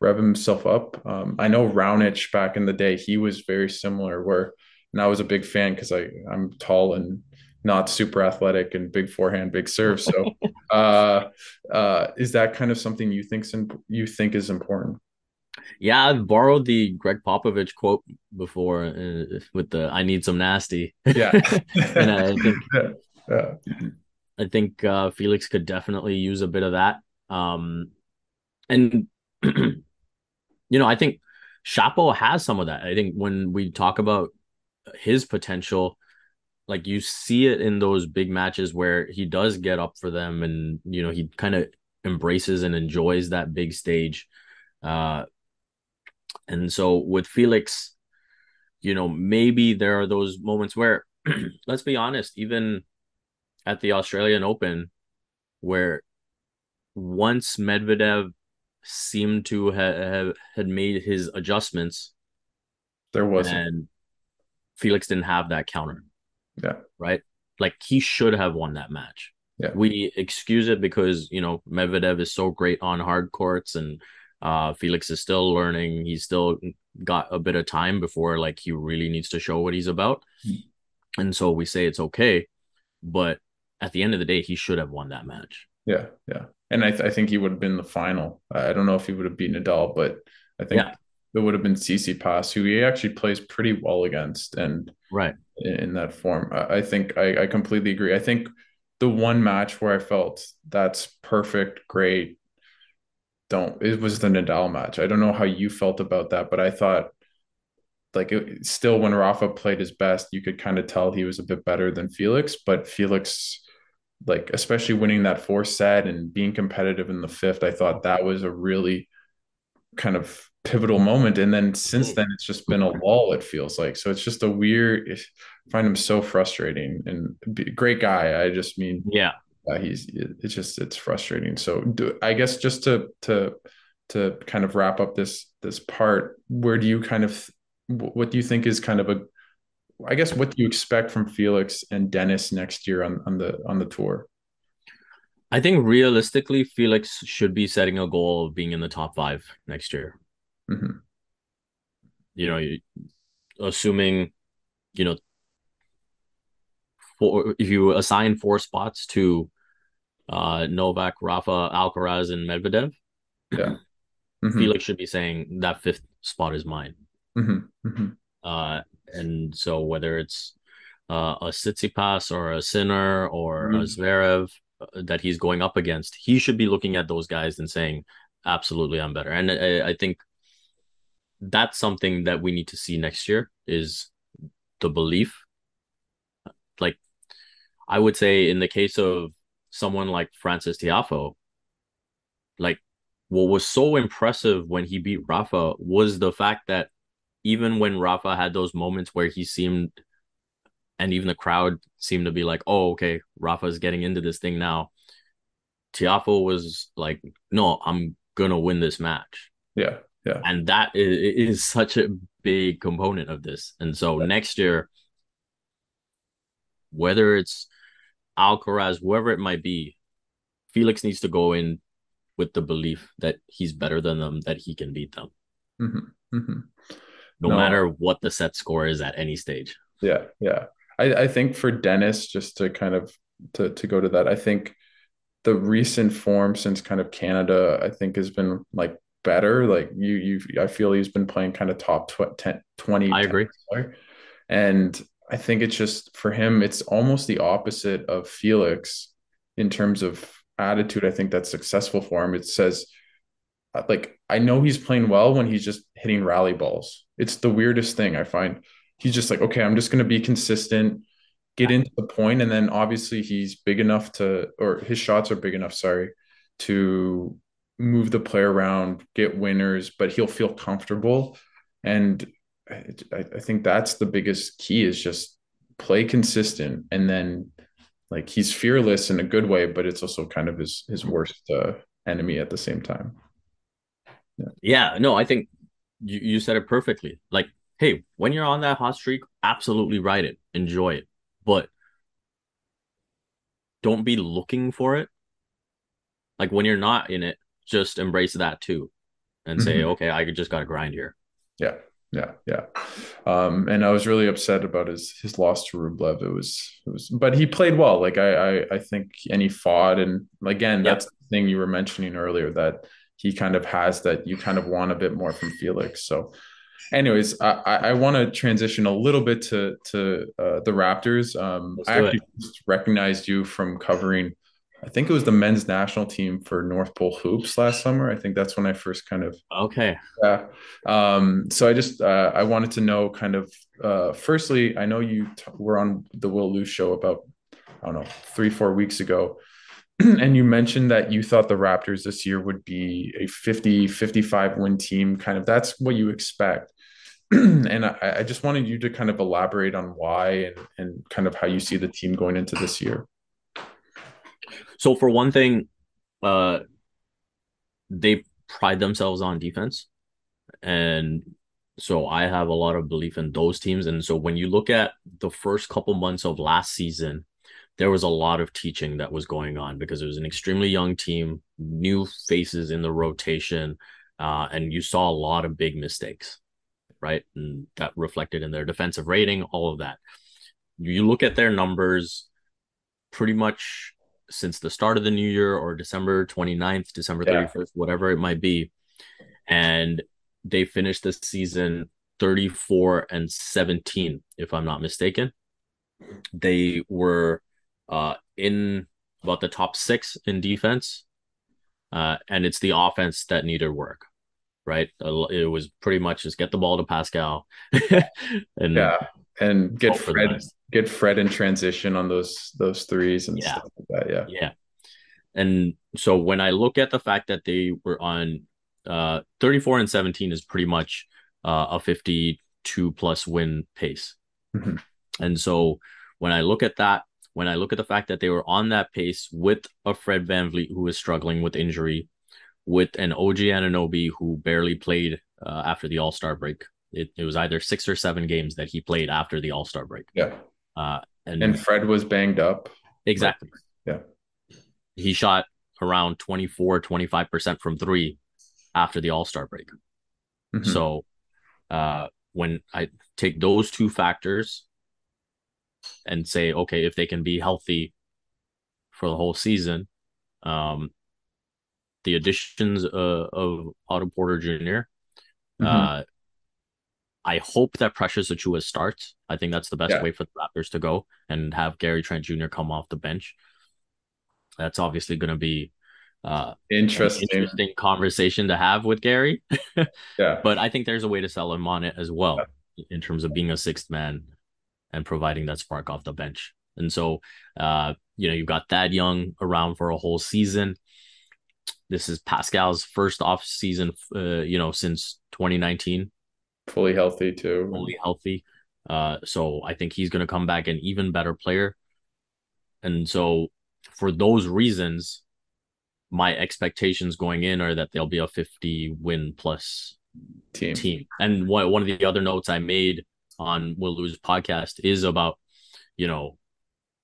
rev himself up? Um, i know Raonic back in the day he was very similar where and i was a big fan because i i'm tall and not super athletic and big forehand big serve so uh uh is that kind of something you think you think is important yeah, I've borrowed the Gregg Popovich quote before uh, with the "I need some nasty." Yeah, and I think yeah. I think uh, Felix could definitely use a bit of that. Um, and you know, I think Shapo has some of that. I think when we talk about his potential, like you see it in those big matches where he does get up for them, and you know he kind of embraces and enjoys that big stage. Uh, and so with Felix, you know, maybe there are those moments where, let's be honest, even at the Australian Open, where once Medvedev seemed to have, had made his adjustments, there was and Felix didn't have that counter. Yeah. Right. Like he should have won that match. Yeah. We excuse it because you know Medvedev is so great on hard courts and uh, Felix is still learning. He's still got a bit of time before like he really needs to show what he's about. Mm-hmm. And so we say it's okay, but at the end of the day, he should have won that match. Yeah, yeah, and I, th- I think he would have been the final. I don't know if he would have beaten Nadal, but I think yeah. it would have been Tsitsipas, who he actually plays pretty well against, and right in that form. I think I, I completely agree. I think the one match where I felt that's perfect, great. Don't it was the Nadal match. I don't know how you felt about that, but I thought like it, still when Rafa played his best, you could kind of tell he was a bit better than Felix, but Felix like especially winning that fourth set and being competitive in the fifth, I thought that was a really kind of pivotal moment. And then since then, it's just been a lull. It feels like so. It's just a weird. I find him so frustrating and great guy. I just mean, yeah, uh, he's. It's just it's frustrating. So do, I guess just to to to kind of wrap up this this part, where do you kind of what do you think is kind of a I guess what do you expect from Felix and Denis next year on, on the on the tour? I think realistically, Felix should be setting a goal of being in the top five next year. Mm-hmm. You know, assuming, you know, for if you assign four spots to uh Novak, Rafa, Alcaraz, and Medvedev, yeah, mm-hmm. Felix should be saying that fifth spot is mine. Mm-hmm. mm-hmm. Uh, and so whether it's uh, a Tsitsipas or a Sinner or a mm-hmm. Zverev uh, that he's going up against, he should be looking at those guys and saying, "Absolutely, I'm better." And I, I think that's something that we need to see next year is the belief. Like, I would say in the case of someone like Frances Tiafoe, like what was so impressive when he beat Rafa was the fact that even when Rafa had those moments where he seemed and even the crowd seemed to be like, oh, okay, Rafa's getting into this thing now. Tiafoe was like, no, I'm gonna win this match. Yeah, yeah. And that is, is such a big component of this. And so yeah. next year, whether it's Alcaraz, whoever it might be, Felix needs to go in with the belief that he's better than them, that he can beat them. Mm-hmm. Mm-hmm no, no, matter what the set score is at any stage. Yeah, yeah. I, I think for Denis, just to kind of to to go to that, I think the recent form since kind of Canada, I think has been like better. Like you, you, I feel he's been playing kind of top tw- 10, 20. I agree. And I think it's just for him, it's almost the opposite of Felix in terms of attitude. I think that's successful for him. It says, uh, like, I know he's playing well when he's just hitting rally balls. It's the weirdest thing I find. He's just like, okay, I'm just going to be consistent, get into the point, and then obviously he's big enough to, or his shots are big enough, sorry, to move the player around, get winners, but he'll feel comfortable. And I, I think that's the biggest key is just play consistent, and then like he's fearless in a good way, but it's also kind of his his worst uh, enemy at the same time. Yeah. yeah, no, I think you, you said it perfectly. Like, hey, when you're on that hot streak, absolutely ride it, enjoy it, but don't be looking for it. Like when you're not in it, just embrace that too, and say, mm-hmm. okay, I just got to grind here. Yeah, yeah, yeah. Um, and I was really upset about his his loss to Rublev. It was it was, but he played well. Like I I, I think, and he fought, and again, that's the thing you were mentioning earlier that he kind of has that you kind of want a bit more from Felix. So, anyways, I, I want to transition a little bit to to uh, the Raptors. Um, I actually recognized you from covering. I think it was the men's national team for North Pole Hoops last summer. I think that's when I first kind of okay. Yeah. Um, so I just uh, I wanted to know kind of uh, firstly, I know you t- were on the Will Lou show about I don't know three four weeks ago and you mentioned that you thought the Raptors this year would be a 50 55 win team kind of that's what you expect and I, I, just wanted you to kind of elaborate on why and, and kind of how you see the team going into this year so for one thing uh they pride themselves on defense and so i have a lot of belief in those teams and so when you look at the first couple months of last season there was a lot of teaching that was going on because it was an extremely young team, new faces in the rotation, uh, and you saw a lot of big mistakes, right? And that reflected in their defensive rating, all of that. You look at their numbers pretty much since the start of the new year or December 29th, December 31st, yeah. whatever it might be. And they finished the season 34 and 17, if I'm not mistaken. They were uh, in about the top six in defense, uh, and it's the offense that needed work. Right, it was pretty much just get the ball to Pascal, and yeah, and get Fred get Fred in transition on those those threes and yeah. stuff like that. Yeah, yeah. And so when I look at the fact that they were on uh, 34 and 17 is pretty much uh, a 52 plus win pace. Mm-hmm. And so when I look at that, when I look at the fact that they were on that pace with a Fred VanVleet who is struggling with injury, with an OG Anunoby who barely played uh, after the All Star break. It, it was either six or seven games that he played after the All Star break. Yeah. Uh, and, and Fred was banged up. Exactly. Yeah. He shot around 24, 25% from three after the All Star break. Mm-hmm. So uh, when I take those two factors and say, okay, if they can be healthy for the whole season, um, the additions uh, of Otto Porter junior mm-hmm. uh, I hope that Precious Achiuwa starts. I think that's the best yeah. way for the Raptors to go and have Gary Trent Jr. come off the bench. That's obviously going to be uh, interesting. interesting conversation to have with Gary. yeah. But I think there's a way to sell him on it as well yeah. in terms of being a sixth man and providing that spark off the bench. And so, uh, you know, you've got Thad Young around for a whole season. This is Pascal's first off season, uh, you know, since 2019. Fully healthy too. Fully healthy. Uh, so I think he's going to come back an even better player. And so, for those reasons, my expectations going in are that they'll be a 50 win plus team. team. And one, one of the other notes I made on Will Lou's podcast is about, you know,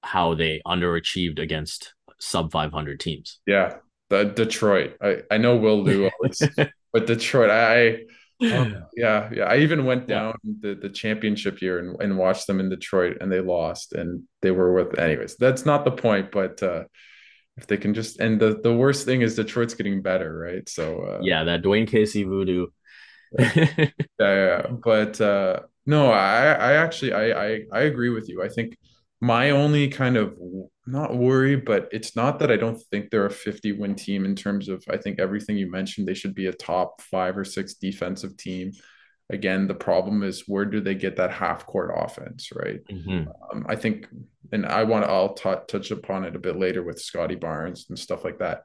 how they underachieved against sub 500 teams. Yeah. The Detroit. I, I know Will Lou always, but Detroit, I, um, yeah, yeah. I even went down yeah. the, the championship year and, and watched them in Detroit and they lost and they were with anyways. That's not the point, but uh if they can just and the the worst thing is Detroit's getting better, right? So uh, yeah, that Dwane Casey voodoo. yeah, yeah, but uh, no, I I actually I, I I agree with you. I think my only kind of not worry, but it's not that I don't think they're a 50 win team in terms of I think everything you mentioned, they should be a top five or six defensive team. Again, the problem is where do they get that half court offense, right? Mm-hmm. Um, I think and I want to I'll t- touch upon it a bit later with Scottie Barnes and stuff like that.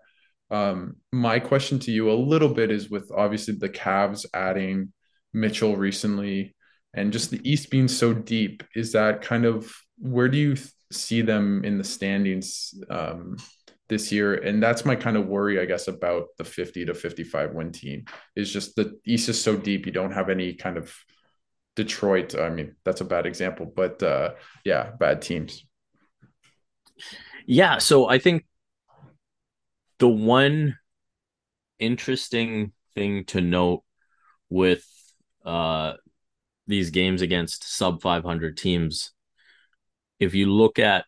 Um, my question to you a little bit is with obviously the Cavs adding Mitchell recently and just the East being so deep, is that kind of where do you see them in the standings um, this year? And that's my kind of worry, I guess, about the 50 to 55 win team is just the East is so deep. You don't have any kind of Detroit. I mean, that's a bad example, but uh, yeah, bad teams. Yeah, so I think the one interesting thing to note with uh these games against sub 500 teams if you look at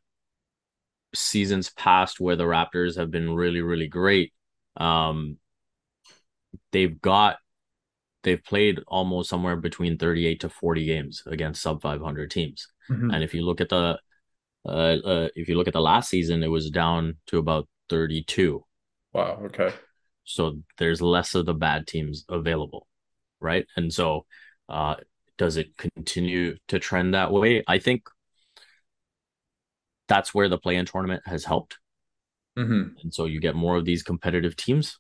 seasons past where the Raptors have been really really great um they've got they've played almost somewhere between 38 to 40 games against sub 500 teams mm-hmm. and if you look at the uh, uh, if you look at the last season, it was down to about 32. Wow. Okay. So there's less of the bad teams available, right? And so, uh, does it continue to trend that way? I think that's where the play-in tournament has helped, mm-hmm. and so you get more of these competitive teams.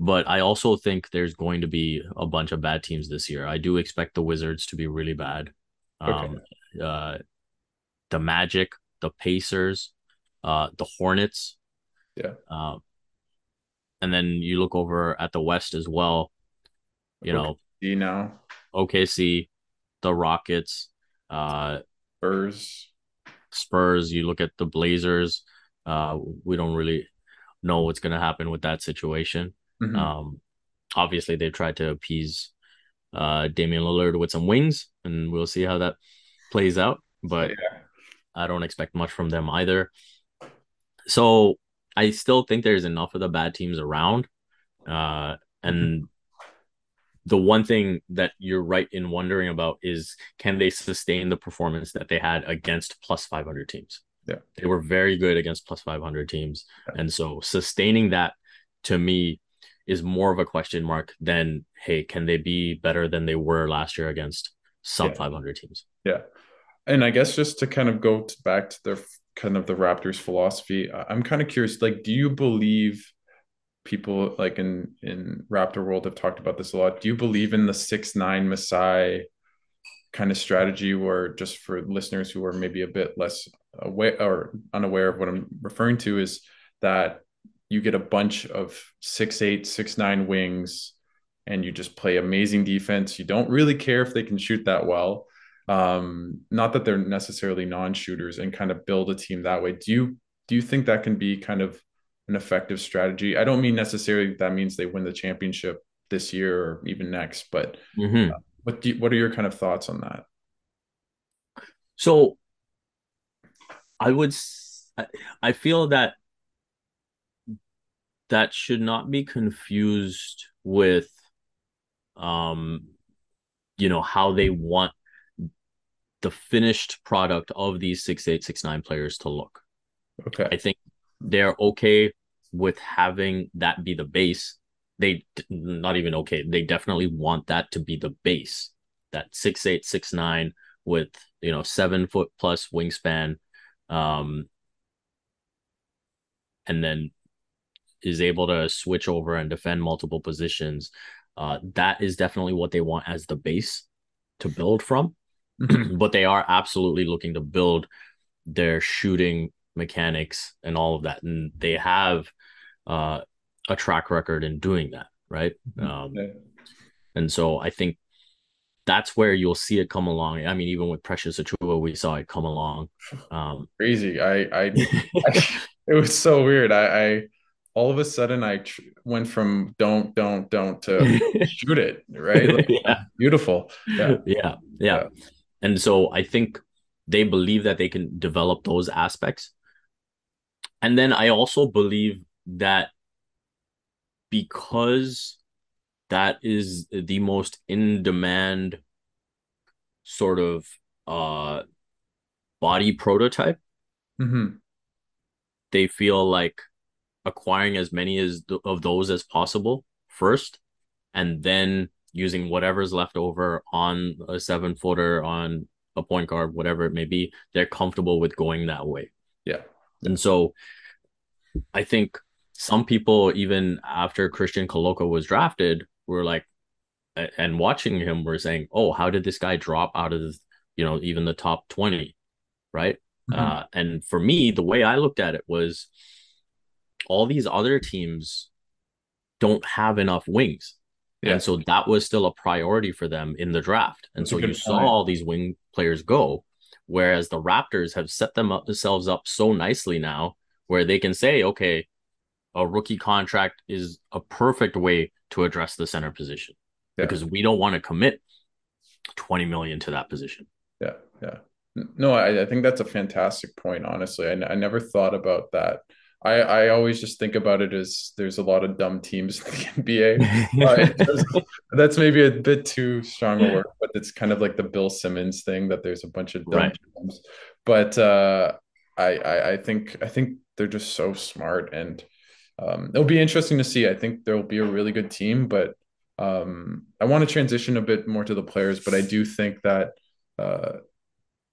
But I also think there's going to be a bunch of bad teams this year. I do expect the Wizards to be really bad. Okay. Um, uh, the Magic the Pacers, uh, the Hornets. Yeah. Um, and then you look over at the West as well. You know, you know, OKC, the Rockets, uh, Spurs, Spurs. You look at the Blazers. Uh, we don't really know what's going to happen with that situation. Mm-hmm. Um, obviously they've tried to appease uh Damian Lillard with some wings, and we'll see how that plays out. But yeah. I don't expect much from them either. So I still think there's enough of the bad teams around. Uh, and the one thing that you're right in wondering about is can they sustain the performance that they had against plus 500 teams? Yeah. They were very good against plus 500 teams. Yeah. And so sustaining that to me is more of a question mark than, hey, can they be better than they were last year against sub yeah. 500 teams? Yeah. And I guess just to kind of go to back to their kind of the Raptors philosophy, I'm kind of curious, like, do you believe people like in in Raptor world have talked about this a lot. Do you believe in the six nine Masai kind of strategy, where just for listeners who are maybe a bit less aware or unaware of what I'm referring to, is that you get a bunch of six eight, six nine wings, and you just play amazing defense. You don't really care if they can shoot that well. Um, not that they're necessarily non-shooters, and kind of build a team that way. Do you do you think that can be kind of an effective strategy. I don't mean necessarily that means they win the championship this year or even next, but mm-hmm. uh, what do you, what are your kind of thoughts on that? So I would I feel that that should not be confused with um you know how they want the finished product of these six eight six nine players to look. Okay. I think they're okay with having that be the base. They not even okay. They definitely want that to be the base. That six eight six nine with you know seven foot plus wingspan, um, and then is able to switch over and defend multiple positions. Uh, that is definitely what they want as the base to build from. Mm-hmm. but they are absolutely looking to build their shooting mechanics and all of that, and they have uh, a track record in doing that, right? Mm-hmm. Um, And so I think that's where you'll see it come along. I mean, even with Precious Achiuwa, we saw it come along. Um, Crazy. I, I, I, it was so weird. I, I all of a sudden I tr- went from don't, don't, don't to shoot it. Right. Like, yeah. Beautiful. Yeah. yeah. Yeah. Yeah. And so I think they believe that they can develop those aspects. And then I also believe that because that is the most in demand sort of uh body prototype mm-hmm. they feel like acquiring as many as th- of those as possible first and then using whatever's left over on a seven footer on a point guard whatever it may be they're comfortable with going that way yeah and so i think some people even after Christian Koloko was drafted were like and watching him were saying, "Oh, how did this guy drop out of you know even the top 20?" Right? Mm-hmm. Uh, and for me, the way I looked at it was all these other teams don't have enough wings. Yeah. And so that was still a priority for them in the draft. And That's so you saw all these wing players go, whereas the Raptors have set them up themselves up so nicely now where they can say, okay, a rookie contract is a perfect way to address the center position yeah. because we don't want to commit 20 million to that position. Yeah. Yeah. No, I, I think that's a fantastic point. Honestly, I, I never thought about that. I, I always just think about it as there's a lot of dumb teams in the NBA. that's maybe a bit too strong a word, but it's kind of like the Bill Simmons thing that there's a bunch of dumb right. teams. But uh, I, I I think I think they're just so smart and um, it'll be interesting to see. I think there will be a really good team, but um, I want to transition a bit more to the players. But I do think that uh,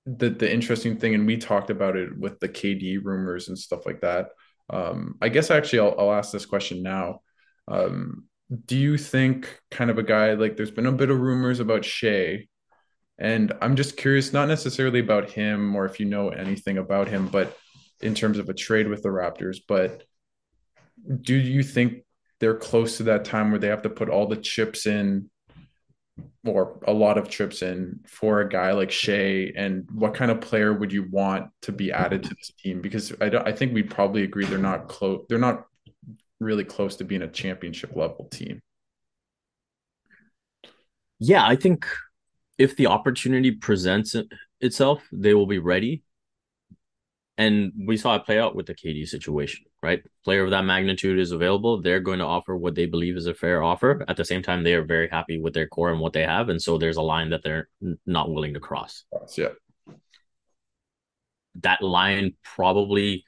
the the interesting thing, and we talked about it with the KD rumors and stuff like that. Um, I guess actually I'll, I'll ask this question now. Um, do you think kind of a guy like there's been a bit of rumors about Shai, and I'm just curious, not necessarily about him or if you know anything about him, but in terms of a trade with the Raptors, but do you think they're close to that time where they have to put all the chips in or a lot of chips in for a guy like Shai and what kind of player would you want to be added to this team because I don't I think we'd probably agree they're not close they're not really close to being a championship level team. Yeah, I think if the opportunity presents itself, they will be ready. and we saw it play out with the KD situation, right? Player of that magnitude is available. They're going to offer what they believe is a fair offer. At the same time, they are very happy with their core and what they have. And so there's a line that they're not willing to cross. Yeah. That line probably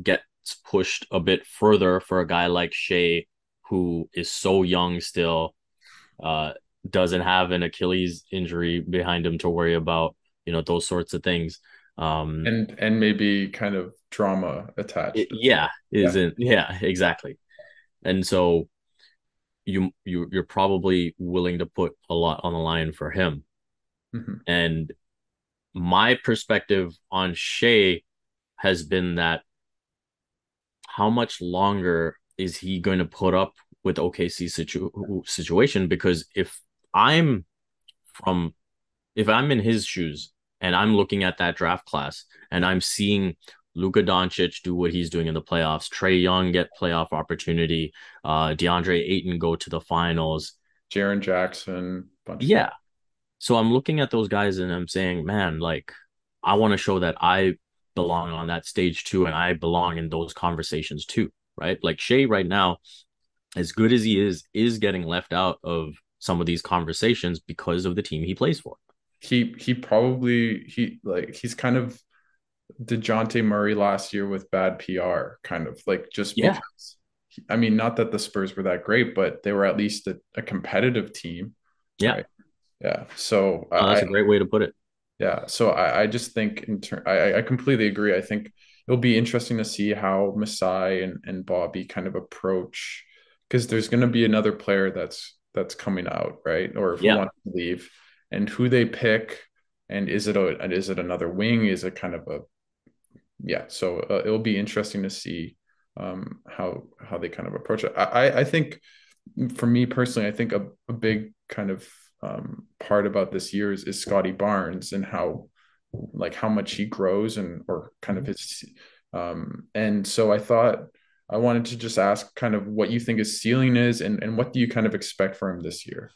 gets pushed a bit further for a guy like Shai, who is so young still, uh, doesn't have an Achilles injury behind him to worry about, you know, those sorts of things um and and maybe kind of drama attached it, yeah isn't yeah. yeah exactly and so you you you're probably willing to put a lot on the line for him mm-hmm. and my perspective on Shai has been that how much longer is he going to put up with OKC situ- situation because if I'm from if I'm in his shoes and I'm looking at that draft class and I'm seeing Luka Doncic do what he's doing in the playoffs, Trae Young get playoff opportunity, uh, DeAndre Ayton go to the finals, Jaren Jackson. yeah. So I'm looking at those guys and I'm saying, man, like I want to show that I belong on that stage too, and I belong in those conversations too, right? Like Shai right now, as good as he is, is getting left out of some of these conversations because of the team he plays for he he probably he like he's kind of Dejounte Murray last year with bad PR, kind of like just yeah. because I mean, not that the Spurs were that great, but they were at least a, a competitive team. Yeah. Right? Yeah. So oh, that's I, a great way to put it. Yeah. So I, I just think in turn I, I completely agree. I think it'll be interesting to see how Masai and, and Bobby kind of approach because there's gonna be another player that's that's coming out, right? Or if yeah. want to leave and who they pick and is it a is it another wing? Is it kind of a yeah so uh, it'll be interesting to see um, how how they kind of approach it. I i think for me personally i think a, a big kind of um, part about this year is, is Scottie Barnes and how like how much he grows and or kind of his um and so i thought i wanted to just ask kind of what you think his ceiling is and and what do you kind of expect for him this year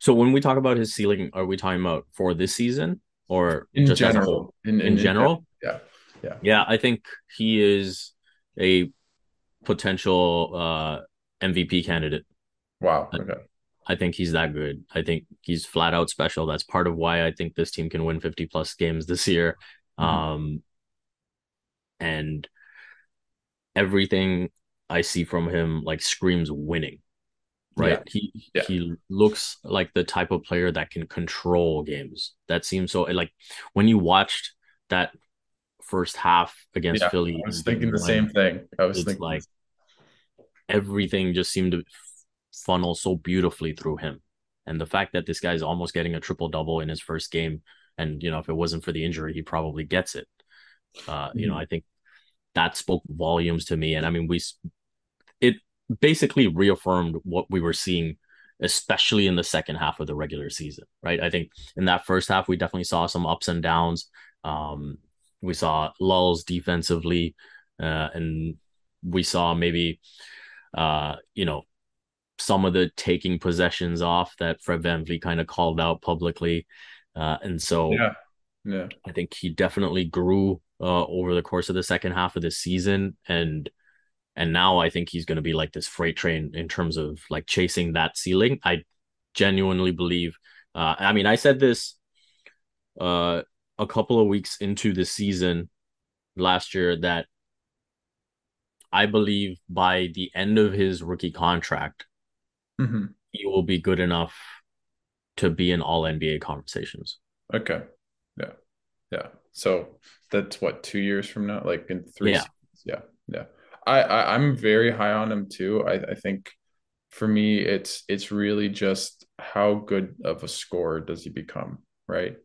so when we talk about his ceiling, are we talking about for this season or in just general? In, in, in, general, yeah, yeah, yeah. I think he is a potential uh, MVP candidate. Wow. Okay. I, I think he's that good. I think he's flat out special. That's part of why I think this team can win 50 plus games this year. Mm-hmm. Um, and everything I see from him like screams winning right? Yeah. He yeah. he looks like the type of player that can control games. That seems so like when you watched that first half against yeah, Philly. I was thinking the same thing. I was thinking like everything just seemed to funnel so beautifully through him. And the fact that this guy's almost getting a triple double in his first game, and you know, if it wasn't for the injury, he probably gets it. Uh, mm-hmm. you know, mm-hmm. I think that spoke volumes to me. And I mean, we it basically reaffirmed what we were seeing especially in the second half of the regular season, right? I think in that first half, we definitely saw some ups and downs. Um, we saw lulls defensively, uh, and we saw maybe, uh, you know, some of the taking possessions off that Fred VanVleet kind of called out publicly. Uh, and so yeah. Yeah. I think he definitely grew uh, over the course of the second half of the season. And and now I think he's going to be like this freight train in terms of like chasing that ceiling. I genuinely believe. Uh, I mean, I said this uh, a couple of weeks into the season last year that I believe by the end of his rookie contract, mm-hmm. he will be good enough to be in all NBA conversations. Okay. Yeah. Yeah. So that's what, two years from now? Like in three yeah. Seasons? Yeah. Yeah. I, I am very high on him too. I, I think for me it's it's really just how good of a scorer does he become, right?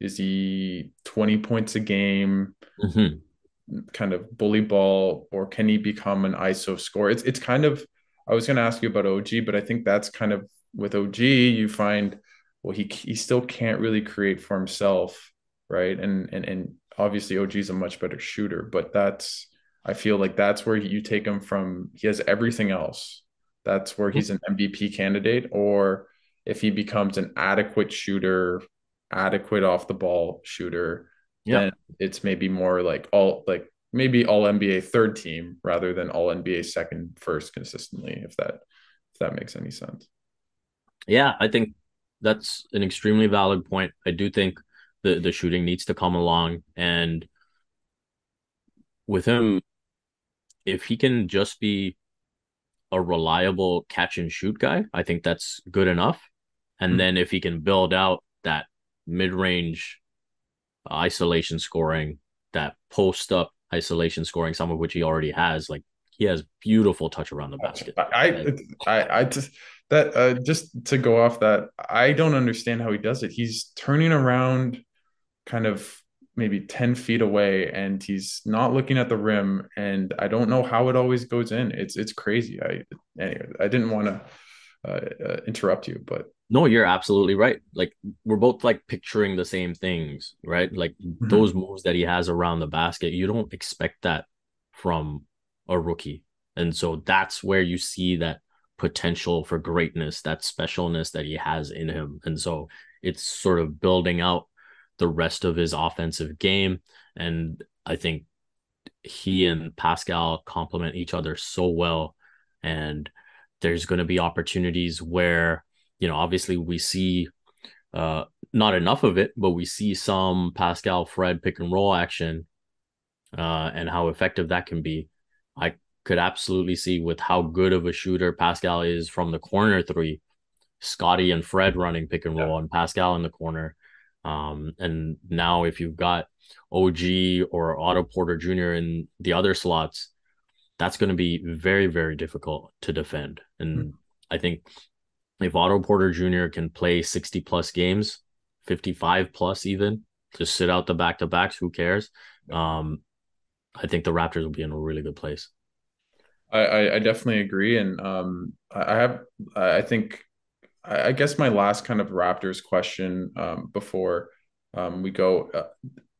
Is he 20 points a game, mm-hmm. kind of bully ball, or can he become an ISO scorer? It's it's kind of I was gonna ask you about OG, but I think that's kind of with OG, you find well, he he still can't really create for himself, right? And and and obviously OG is a much better shooter, but that's I feel like that's where you take him from. He has everything else. That's where he's an MVP candidate. Or if he becomes an adequate shooter, adequate off the ball shooter, Yeah. then it's maybe more like all like maybe all NBA third team rather than all NBA second first consistently, if that if that makes any sense. Yeah, I think that's an extremely valid point. I do think the the shooting needs to come along and with him if he can just be a reliable catch and shoot guy, I think that's good enough. And mm-hmm. then if he can build out that mid-range isolation scoring, that post up isolation scoring, some of which he already has, like he has beautiful touch around the basket. I I I just that uh, just to go off that I don't understand how he does it. He's turning around kind of maybe 10 feet away and he's not looking at the rim and I don't know how it always goes in. It's it's crazy. I anyway, I didn't want to uh, uh, interrupt you, but no, you're absolutely right. Like we're both like picturing the same things, right? Like mm-hmm. those moves that he has around the basket, you don't expect that from a rookie. And so that's where you see that potential for greatness, that specialness that he has in him. And so it's sort of building out the rest of his offensive game. And I think he and Pascal complement each other so well. And there's going to be opportunities where, you know, obviously we see uh, not enough of it, but we see some Pascal Fred pick and roll action uh, and how effective that can be. I could absolutely see with how good of a shooter Pascal is from the corner three, Scottie and Fred running pick and roll yeah. and Pascal in the corner. Um, and now if you've got OG or Otto Porter Jr. in the other slots, that's going to be very, very difficult to defend. And mm-hmm. I think if Otto Porter Jr. can play 60 plus games, 55 plus even, just sit out the back to backs, who cares? Um, I think the Raptors will be in a really good place. I, I definitely agree. And um, I have, I think I guess my last kind of Raptors question um, before um, we go, uh,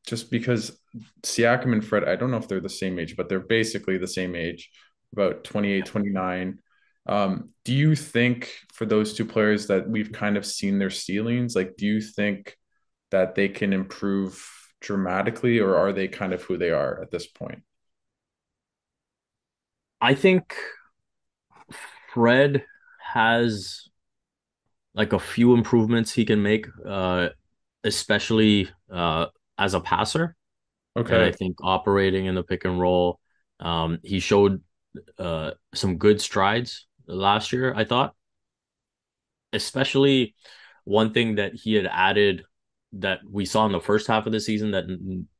just because Siakam and Fred, I don't know if they're the same age, but they're basically the same age, about 28, 29. Um, do you think for those two players that we've kind of seen their ceilings, like, do you think that they can improve dramatically or are they kind of who they are at this point? I think Fred has like a few improvements he can make, uh, especially uh, as a passer. Okay. And I think operating in the pick and roll, um, he showed uh, some good strides last year, I thought. Especially one thing that he had added that we saw in the first half of the season that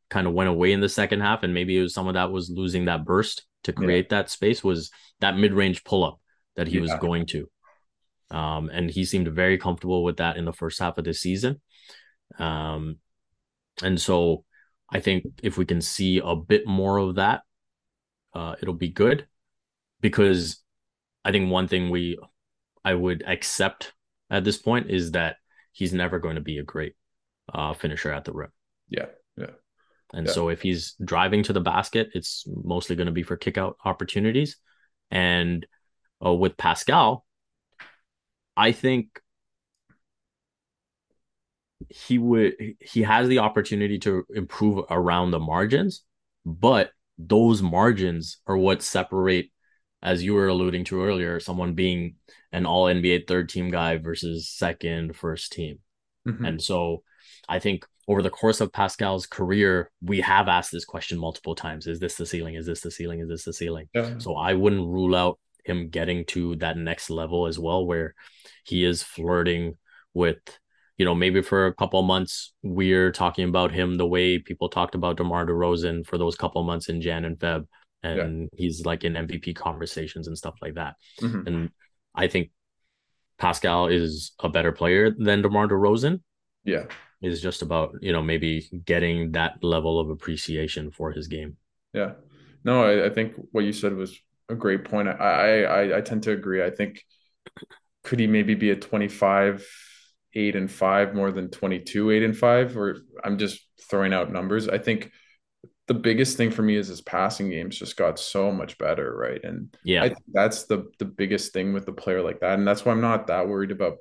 kind of went away in the second half, and maybe it was some of that was losing that burst to create yeah. that space was that mid range pull up that he yeah. was going to. Um, and he seemed very comfortable with that in the first half of the season. Um, and so I think if we can see a bit more of that, uh, it'll be good because I think one thing we I would accept at this point is that he's never going to be a great uh, finisher at the rim. Yeah, yeah. And yeah. so if he's driving to the basket, it's mostly going to be for kick out opportunities. And uh, with Pascal, I think he would he has the opportunity to improve around the margins, but those margins are what separate, as you were alluding to earlier, someone being an all NBA third team guy versus second, first team. Mm-hmm. And so I think over the course of Pascal's career, we have asked this question multiple times. Is this the ceiling? Is this the ceiling? Is this the ceiling? Yeah. So I wouldn't rule out him getting to that next level as well, where he is flirting with, you know, maybe for a couple months we're talking about him the way people talked about DeMar DeRozan for those couple months in Jan and Feb, and yeah. he's like in MVP conversations and stuff like that. Mm-hmm. And I think Pascal is a better player than DeMar DeRozan. Yeah. Is just about, you know, maybe getting that level of appreciation for his game. Yeah. No, I, I think what you said was a great point. I, I I tend to agree. I think could he maybe be a 25 8 and 5 more than 22 8 and 5 or I'm just throwing out numbers. I think the biggest thing for me is his passing games just got so much better, right? And yeah, that's the the biggest thing with the player like that, and that's why I'm not that worried about.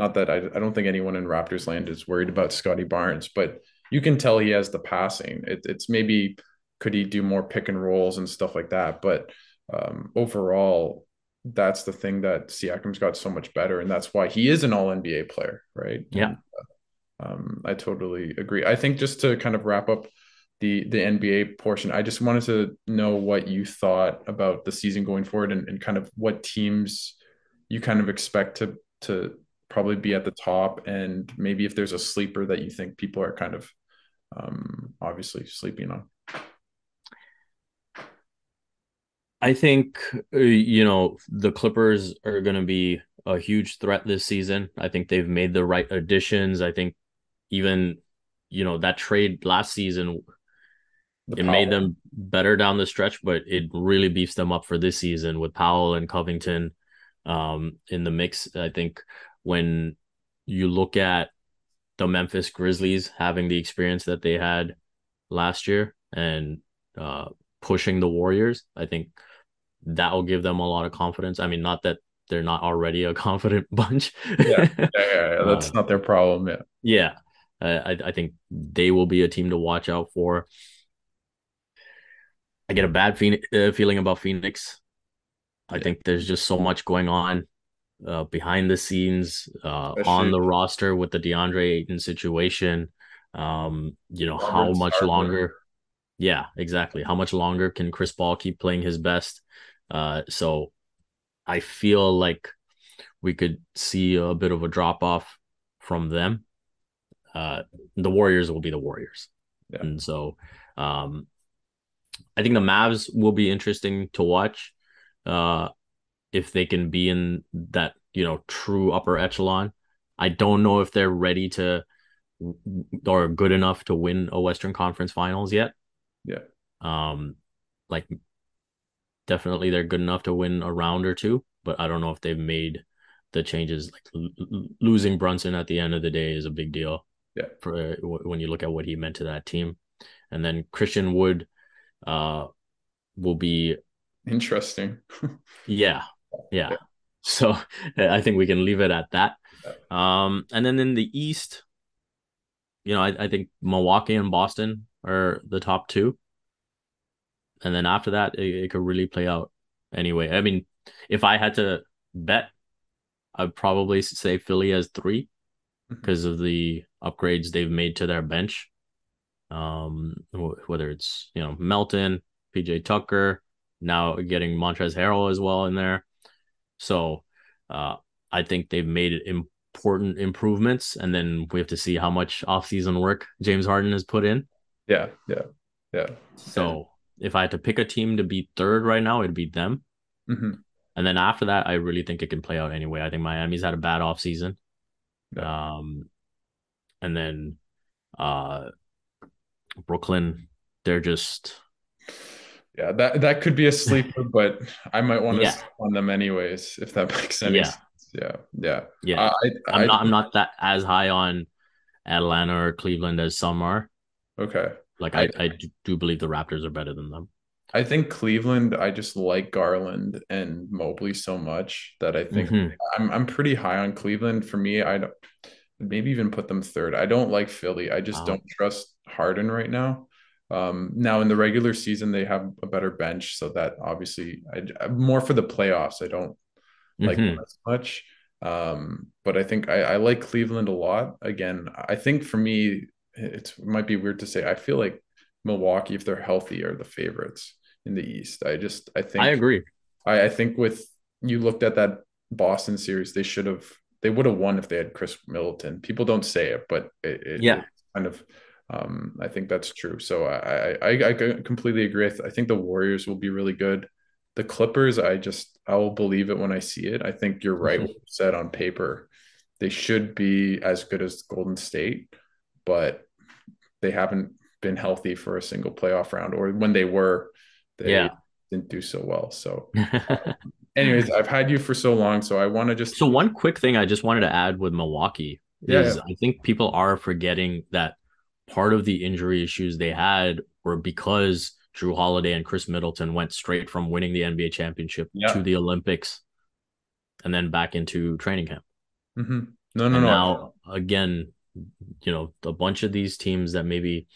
Not that I, I don't think anyone in Raptors land is worried about Scottie Barnes, but you can tell he has the passing. It, it's maybe could he do more pick and rolls and stuff like that, but um, overall, that's the thing that Siakam's got so much better, and that's why he is an All NBA player, right? Yeah, and, uh, um, I totally agree. I think just to kind of wrap up the the NBA portion, I just wanted to know what you thought about the season going forward, and, and kind of what teams you kind of expect to to probably be at the top, and maybe if there's a sleeper that you think people are kind of um, obviously sleeping on. I think uh, you know the Clippers are going to be a huge threat this season. I think they've made the right additions. I think even you know that trade last season the it Powell. made them better down the stretch, but it really beefs them up for this season with Powell and Covington um, in the mix. I think when you look at the Memphis Grizzlies having the experience that they had last year and uh, pushing the Warriors, I think that will give them a lot of confidence. I mean, not that they're not already a confident bunch. yeah, yeah, yeah, that's uh, not their problem. Yeah, yeah. I I think they will be a team to watch out for. I get a bad Phoenix, uh, feeling about Phoenix. I yeah. think there's just so much going on uh, behind the scenes, uh, on the roster with the DeAndre Ayton situation. Um, you know, Robert how much longer? Yeah, exactly. How much longer can Chris Paul keep playing his best? Uh, so I feel like we could see a bit of a drop off from them. Uh, the Warriors will be the Warriors. Yeah. And so um, I think the Mavs will be interesting to watch uh, if they can be in that, you know, true upper echelon. I don't know if they're ready to or good enough to win a Western Conference Finals yet. Yeah. Um, like definitely they're good enough to win a round or two, but I don't know if they've made the changes. Like l- losing Brunson at the end of the day is a big deal. Yeah. For uh, when you look at what he meant to that team, and then Christian Wood, uh, will be interesting. yeah, yeah, yeah. So I think we can leave it at that. Um, and then in the East, you know, I, I think Milwaukee and Boston are the top two and then after that, it, it could really play out anyway. I mean, if I had to bet, I'd probably say Philly as three because mm-hmm. of the upgrades they've made to their bench. Um, whether it's you know Melton, PJ Tucker, now getting Montrezl Harrell as well in there. So, uh, I think they've made important improvements, and then we have to see how much offseason work James Harden has put in. Yeah, yeah, yeah. So if I had to pick a team to be third right now, it'd be them. Mm-hmm. And then after that, I really think it can play out anyway. I think Miami's had a bad off season. Yeah. Um, and then uh, Brooklyn, they're just yeah that that could be a sleeper, but I might want to yeah. on them anyways if that makes any yeah. sense. Yeah, yeah, yeah. I, am not I'm not that as high on Atlanta or Cleveland as some are. Okay. Like I, I, I do believe the Raptors are better than them. I think Cleveland, I just like Garland and Mobley so much that I think mm-hmm. I'm I'm pretty high on Cleveland. For me, I don't maybe even put them third. I don't like Philly. I just wow. don't trust Harden right now. Um, now in the regular season, they have a better bench, so that obviously I more for the playoffs. I don't like mm-hmm. as much. Um, but I think I, I like Cleveland a lot. Again, I think for me, it might be weird to say. I feel like Milwaukee, if they're healthy, are the favorites in the East. I just I think I agree. I, I think with you looked at that Boston series, they should have they would have won if they had Khris Middleton. People don't say it, but it, it yeah, kind of. Um, I think that's true. So I, I I completely agree. I, th- I think the Warriors will be really good. The Clippers, I just I will believe it when I see it. I think you're right. Mm-hmm. What you said on paper, they should be as good as Golden State, but they haven't been healthy for a single playoff round, or when they were, they yeah. didn't do so well. So, anyways, I've had you for so long, so I want to just. So one quick thing I just wanted to add with Milwaukee is yeah. I think people are forgetting that part of the injury issues they had were because Jrue Holiday and Khris Middleton went straight from winning the NBA championship yeah. to the Olympics and then back into training camp. Mm-hmm. No, no, and no. Now, again, you know, a bunch of these teams that maybe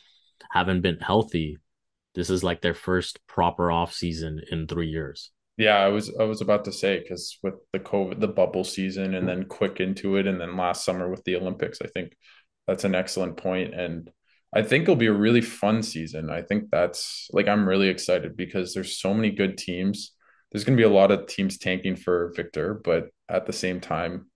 haven't been healthy, this is like their first proper off season in three years. Yeah, I was I was about to say because with the COVID, the bubble season, and then quick into it, and then last summer with the Olympics, I think that's an excellent point, and I think it'll be a really fun season. I think that's like I'm really excited because there's so many good teams. There's going to be a lot of teams tanking for Victor, but at the same time,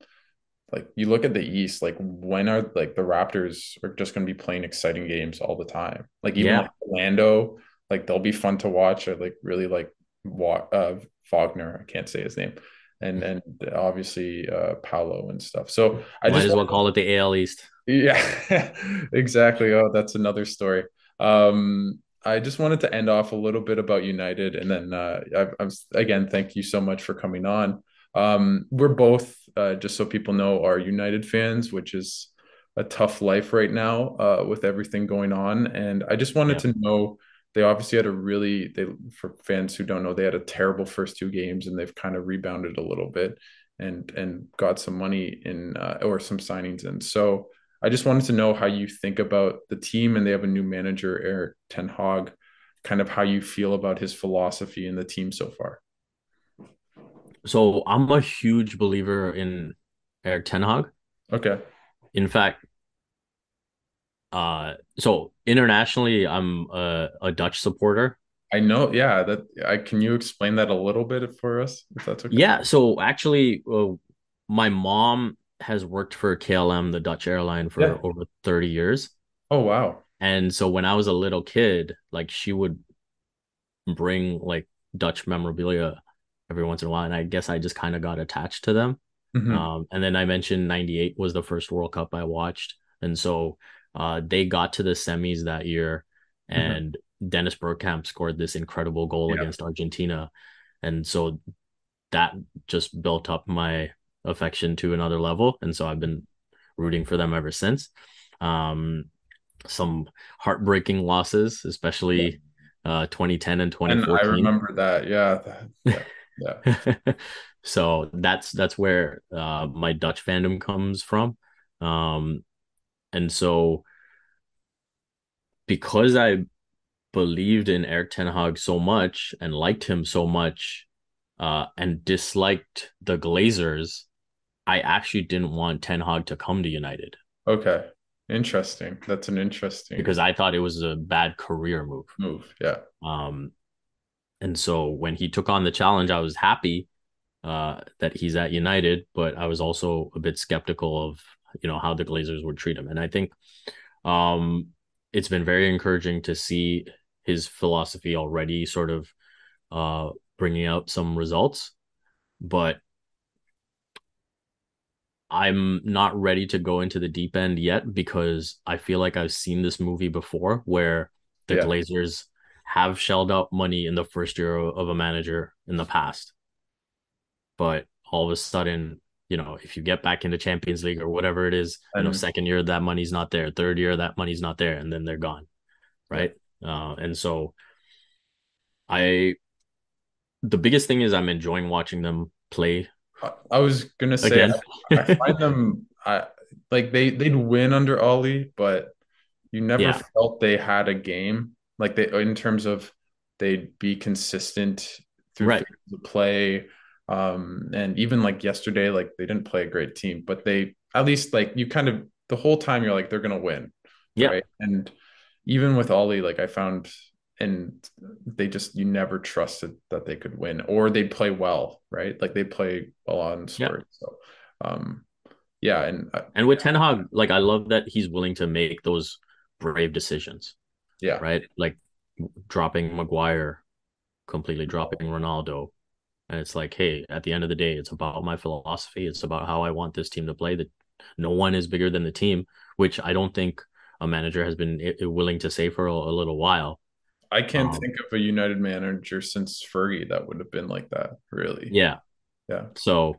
like you look at the East, like when are like the Raptors are just going to be playing exciting games all the time. Like even yeah. like Orlando, like they'll be fun to watch. Or like really like uh, Wagner, I can't say his name, and and obviously uh, Paolo and stuff. So I might just as well call it the AL East. Yeah, exactly. Oh, that's another story. Um, I just wanted to end off a little bit about United, and then uh, I, I was again, thank you so much for coming on. Um, we're both, uh, just so people know, are United fans, which is a tough life right now uh, with everything going on. And I just wanted yeah. to know they obviously had a really they for fans who don't know they had a terrible first two games and they've kind of rebounded a little bit and and got some money in uh, or some signings in. So I just wanted to know how you think about the team and they have a new manager Erik Ten Hag, kind of how you feel about his philosophy and the team so far. So I'm a huge believer in Erik Ten Hag. Okay. In fact, uh, so internationally, I'm a, a Dutch supporter. I know, yeah. That I can you explain that a little bit for us, if that's okay. Yeah. So actually, uh, my mom has worked for KLM, the Dutch airline, for yeah. over thirty years. Oh wow! And so when I was a little kid, like she would bring like Dutch memorabilia every once in a while, and I guess I just kind of got attached to them. Mm-hmm. Um, and then I mentioned '98 was the first World Cup I watched, and so uh, they got to the semis that year, mm-hmm. and mm-hmm. Dennis Bergkamp scored this incredible goal yeah. against Argentina, and so that just built up my affection to another level, and so I've been rooting for them ever since. Um, some heartbreaking losses, especially uh, 2010 and 2014. And I remember that. Yeah. Yeah. So that's that's where uh, my Dutch fandom comes from. Um, and so because I believed in Erik Ten Hag so much and liked him so much, uh, and disliked the Glazers, I actually didn't want Ten Hag to come to United. Okay. Interesting. That's an interesting because I thought it was a bad career move. Move, yeah. Um, and so when he took on the challenge, I was happy uh, that he's at United, but I was also a bit skeptical of you know how the Glazers would treat him. And I think um, it's been very encouraging to see his philosophy already sort of uh, bringing out some results. But I'm not ready to go into the deep end yet because I feel like I've seen this movie before where the yeah. Glazers have shelled out money in the first year of a manager in the past. But all of a sudden, you know, if you get back into Champions League or whatever it is, you know, second year that money's not there, third year that money's not there, and then they're gone, right? Uh, and so, I, the biggest thing is I'm enjoying watching them play. I was gonna say I, I, find them, I like they they'd win under Ole, but you never yeah. felt they had a game like they in terms of they'd be consistent through right. the play. Um, and even like yesterday, like they didn't play a great team, but they at least like you kind of the whole time you're like they're gonna win. Yeah. Right? And even with Ole, like I found and they just you never trusted that they could win or they'd play well, right? Like they play well on sport. Yeah. So um yeah, and uh, and with Ten Hag, like I love that he's willing to make those brave decisions. Yeah. Right. Like dropping Maguire, completely dropping Ronaldo. And it's like, hey, at the end of the day, it's about my philosophy. It's about how I want this team to play. That no one is bigger than the team, which I don't think a manager has been willing to say for a, a little while. I can't um, think of a United manager since Fergie that would have been like that, really. Yeah. Yeah. So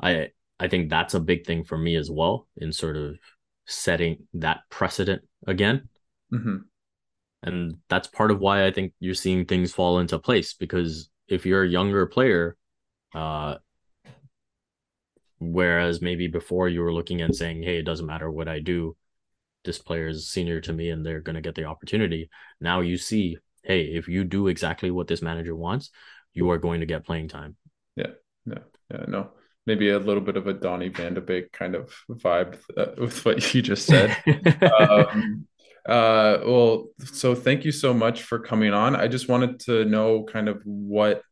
I I think that's a big thing for me as well in sort of setting that precedent again. Mm-hmm. And that's part of why I think you're seeing things fall into place because if you're a younger player, uh, whereas maybe before you were looking and saying, "Hey, it doesn't matter what I do, this player is senior to me and they're going to get the opportunity." Now you see, hey, if you do exactly what this manager wants, you are going to get playing time. Yeah, yeah, yeah. No, maybe a little bit of a Donny Van de Beek kind of vibe uh, with what you just said. um, uh, well, so thank you so much for coming on. I just wanted to know kind of what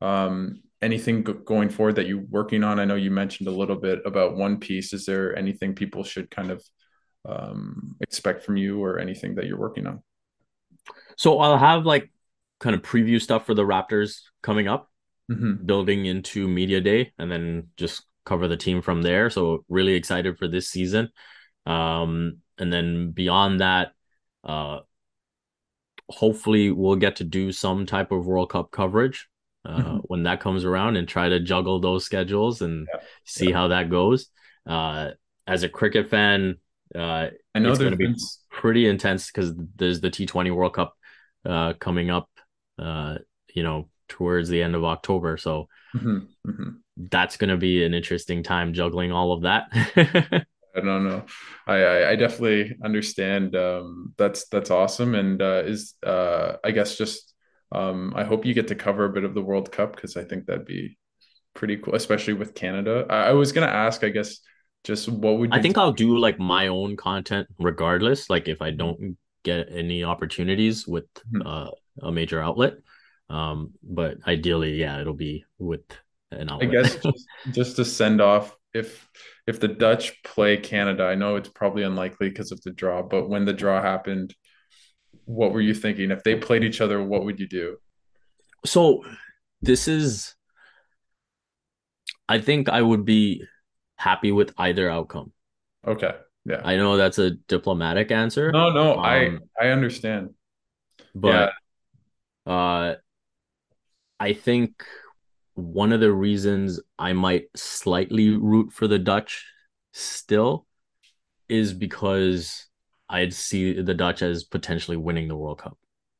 um, anything going forward that you're working on. I know you mentioned a little bit about One Piece. Is there anything people should kind of um, expect from you, or anything that you're working on? So I'll have like kind of preview stuff for the Raptors coming up, mm-hmm. building into media day, and then just cover the team from there. So really excited for this season. Um, and then beyond that, uh, hopefully we'll get to do some type of World Cup coverage uh, mm-hmm. when that comes around and try to juggle those schedules and yeah. see yeah. how that goes. Uh, as a cricket fan, uh, I know it's going to be pretty intense because there's the T20 World Cup uh, coming up, uh, you know, towards the end of October. So mm-hmm. Mm-hmm. that's going to be an interesting time juggling all of that. I don't know. I, I, I definitely understand. Um, that's that's awesome, and uh, is uh, I guess just um, I hope you get to cover a bit of the World Cup because I think that'd be pretty cool, especially with Canada. I, I was gonna ask, I guess, just what would I think I'll do like my own content regardless. Like if I don't get any opportunities with mm-hmm. uh, a major outlet, um, but ideally, yeah, it'll be with an outlet. I guess just, just to send off if if the Dutch play Canada, I know it's probably unlikely because of the draw, but when the draw happened, what were you thinking? If they played each other, what would you do? So this is I think I would be happy with either outcome. Okay. Yeah. I know that's a diplomatic answer. No, no, um, I I understand. But yeah. uh I think one of the reasons I might slightly root for the Dutch still is because I'd see the Dutch as potentially winning the World Cup.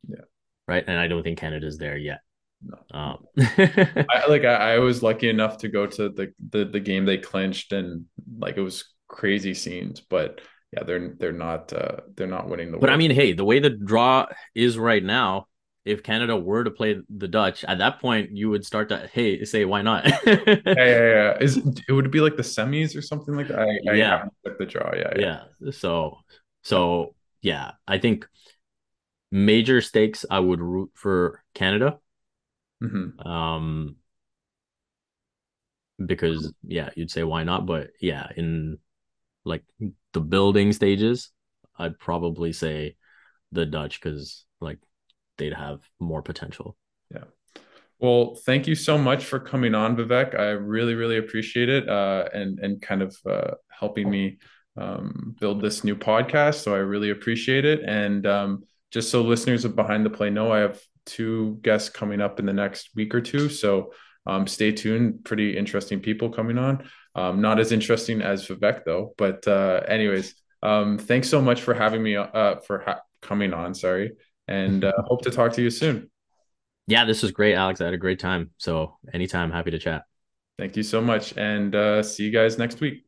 Yeah. Right. And I don't think Canada's there yet. No. Um. I, like I, I, was lucky enough to go to the, the the game they clinched and like it was crazy scenes, but yeah, they're they're not uh they're not winning the But I mean, hey, the way the draw is right now, if Canada were to play the Dutch, at that point you would start to hey say why not? yeah, yeah, yeah. Is it would be like the semis or something like that? I, yeah, I the draw. Yeah, yeah, yeah. So so yeah, I think major stakes I would root for Canada. Mm-hmm. Um, because yeah, you'd say why not? But yeah, in like the building stages, I'd probably say the Dutch because like they'd have more potential. Yeah. Well, thank you so much for coming on, Vivek. I really, really appreciate it, uh, and and kind of uh, helping me um, build this new podcast. So I really appreciate it. And um, just so listeners of Behind the Play know, I have two guests coming up in the next week or two. So um, stay tuned. Pretty interesting people coming on. Um, not as interesting as Vivek though. But uh, anyways, um, thanks so much for having me uh, for ha- coming on. Sorry and uh, hope to talk to you soon. Yeah, this was great, Alex. I had a great time. So anytime, happy to chat. Thank you so much, and uh, see you guys next week.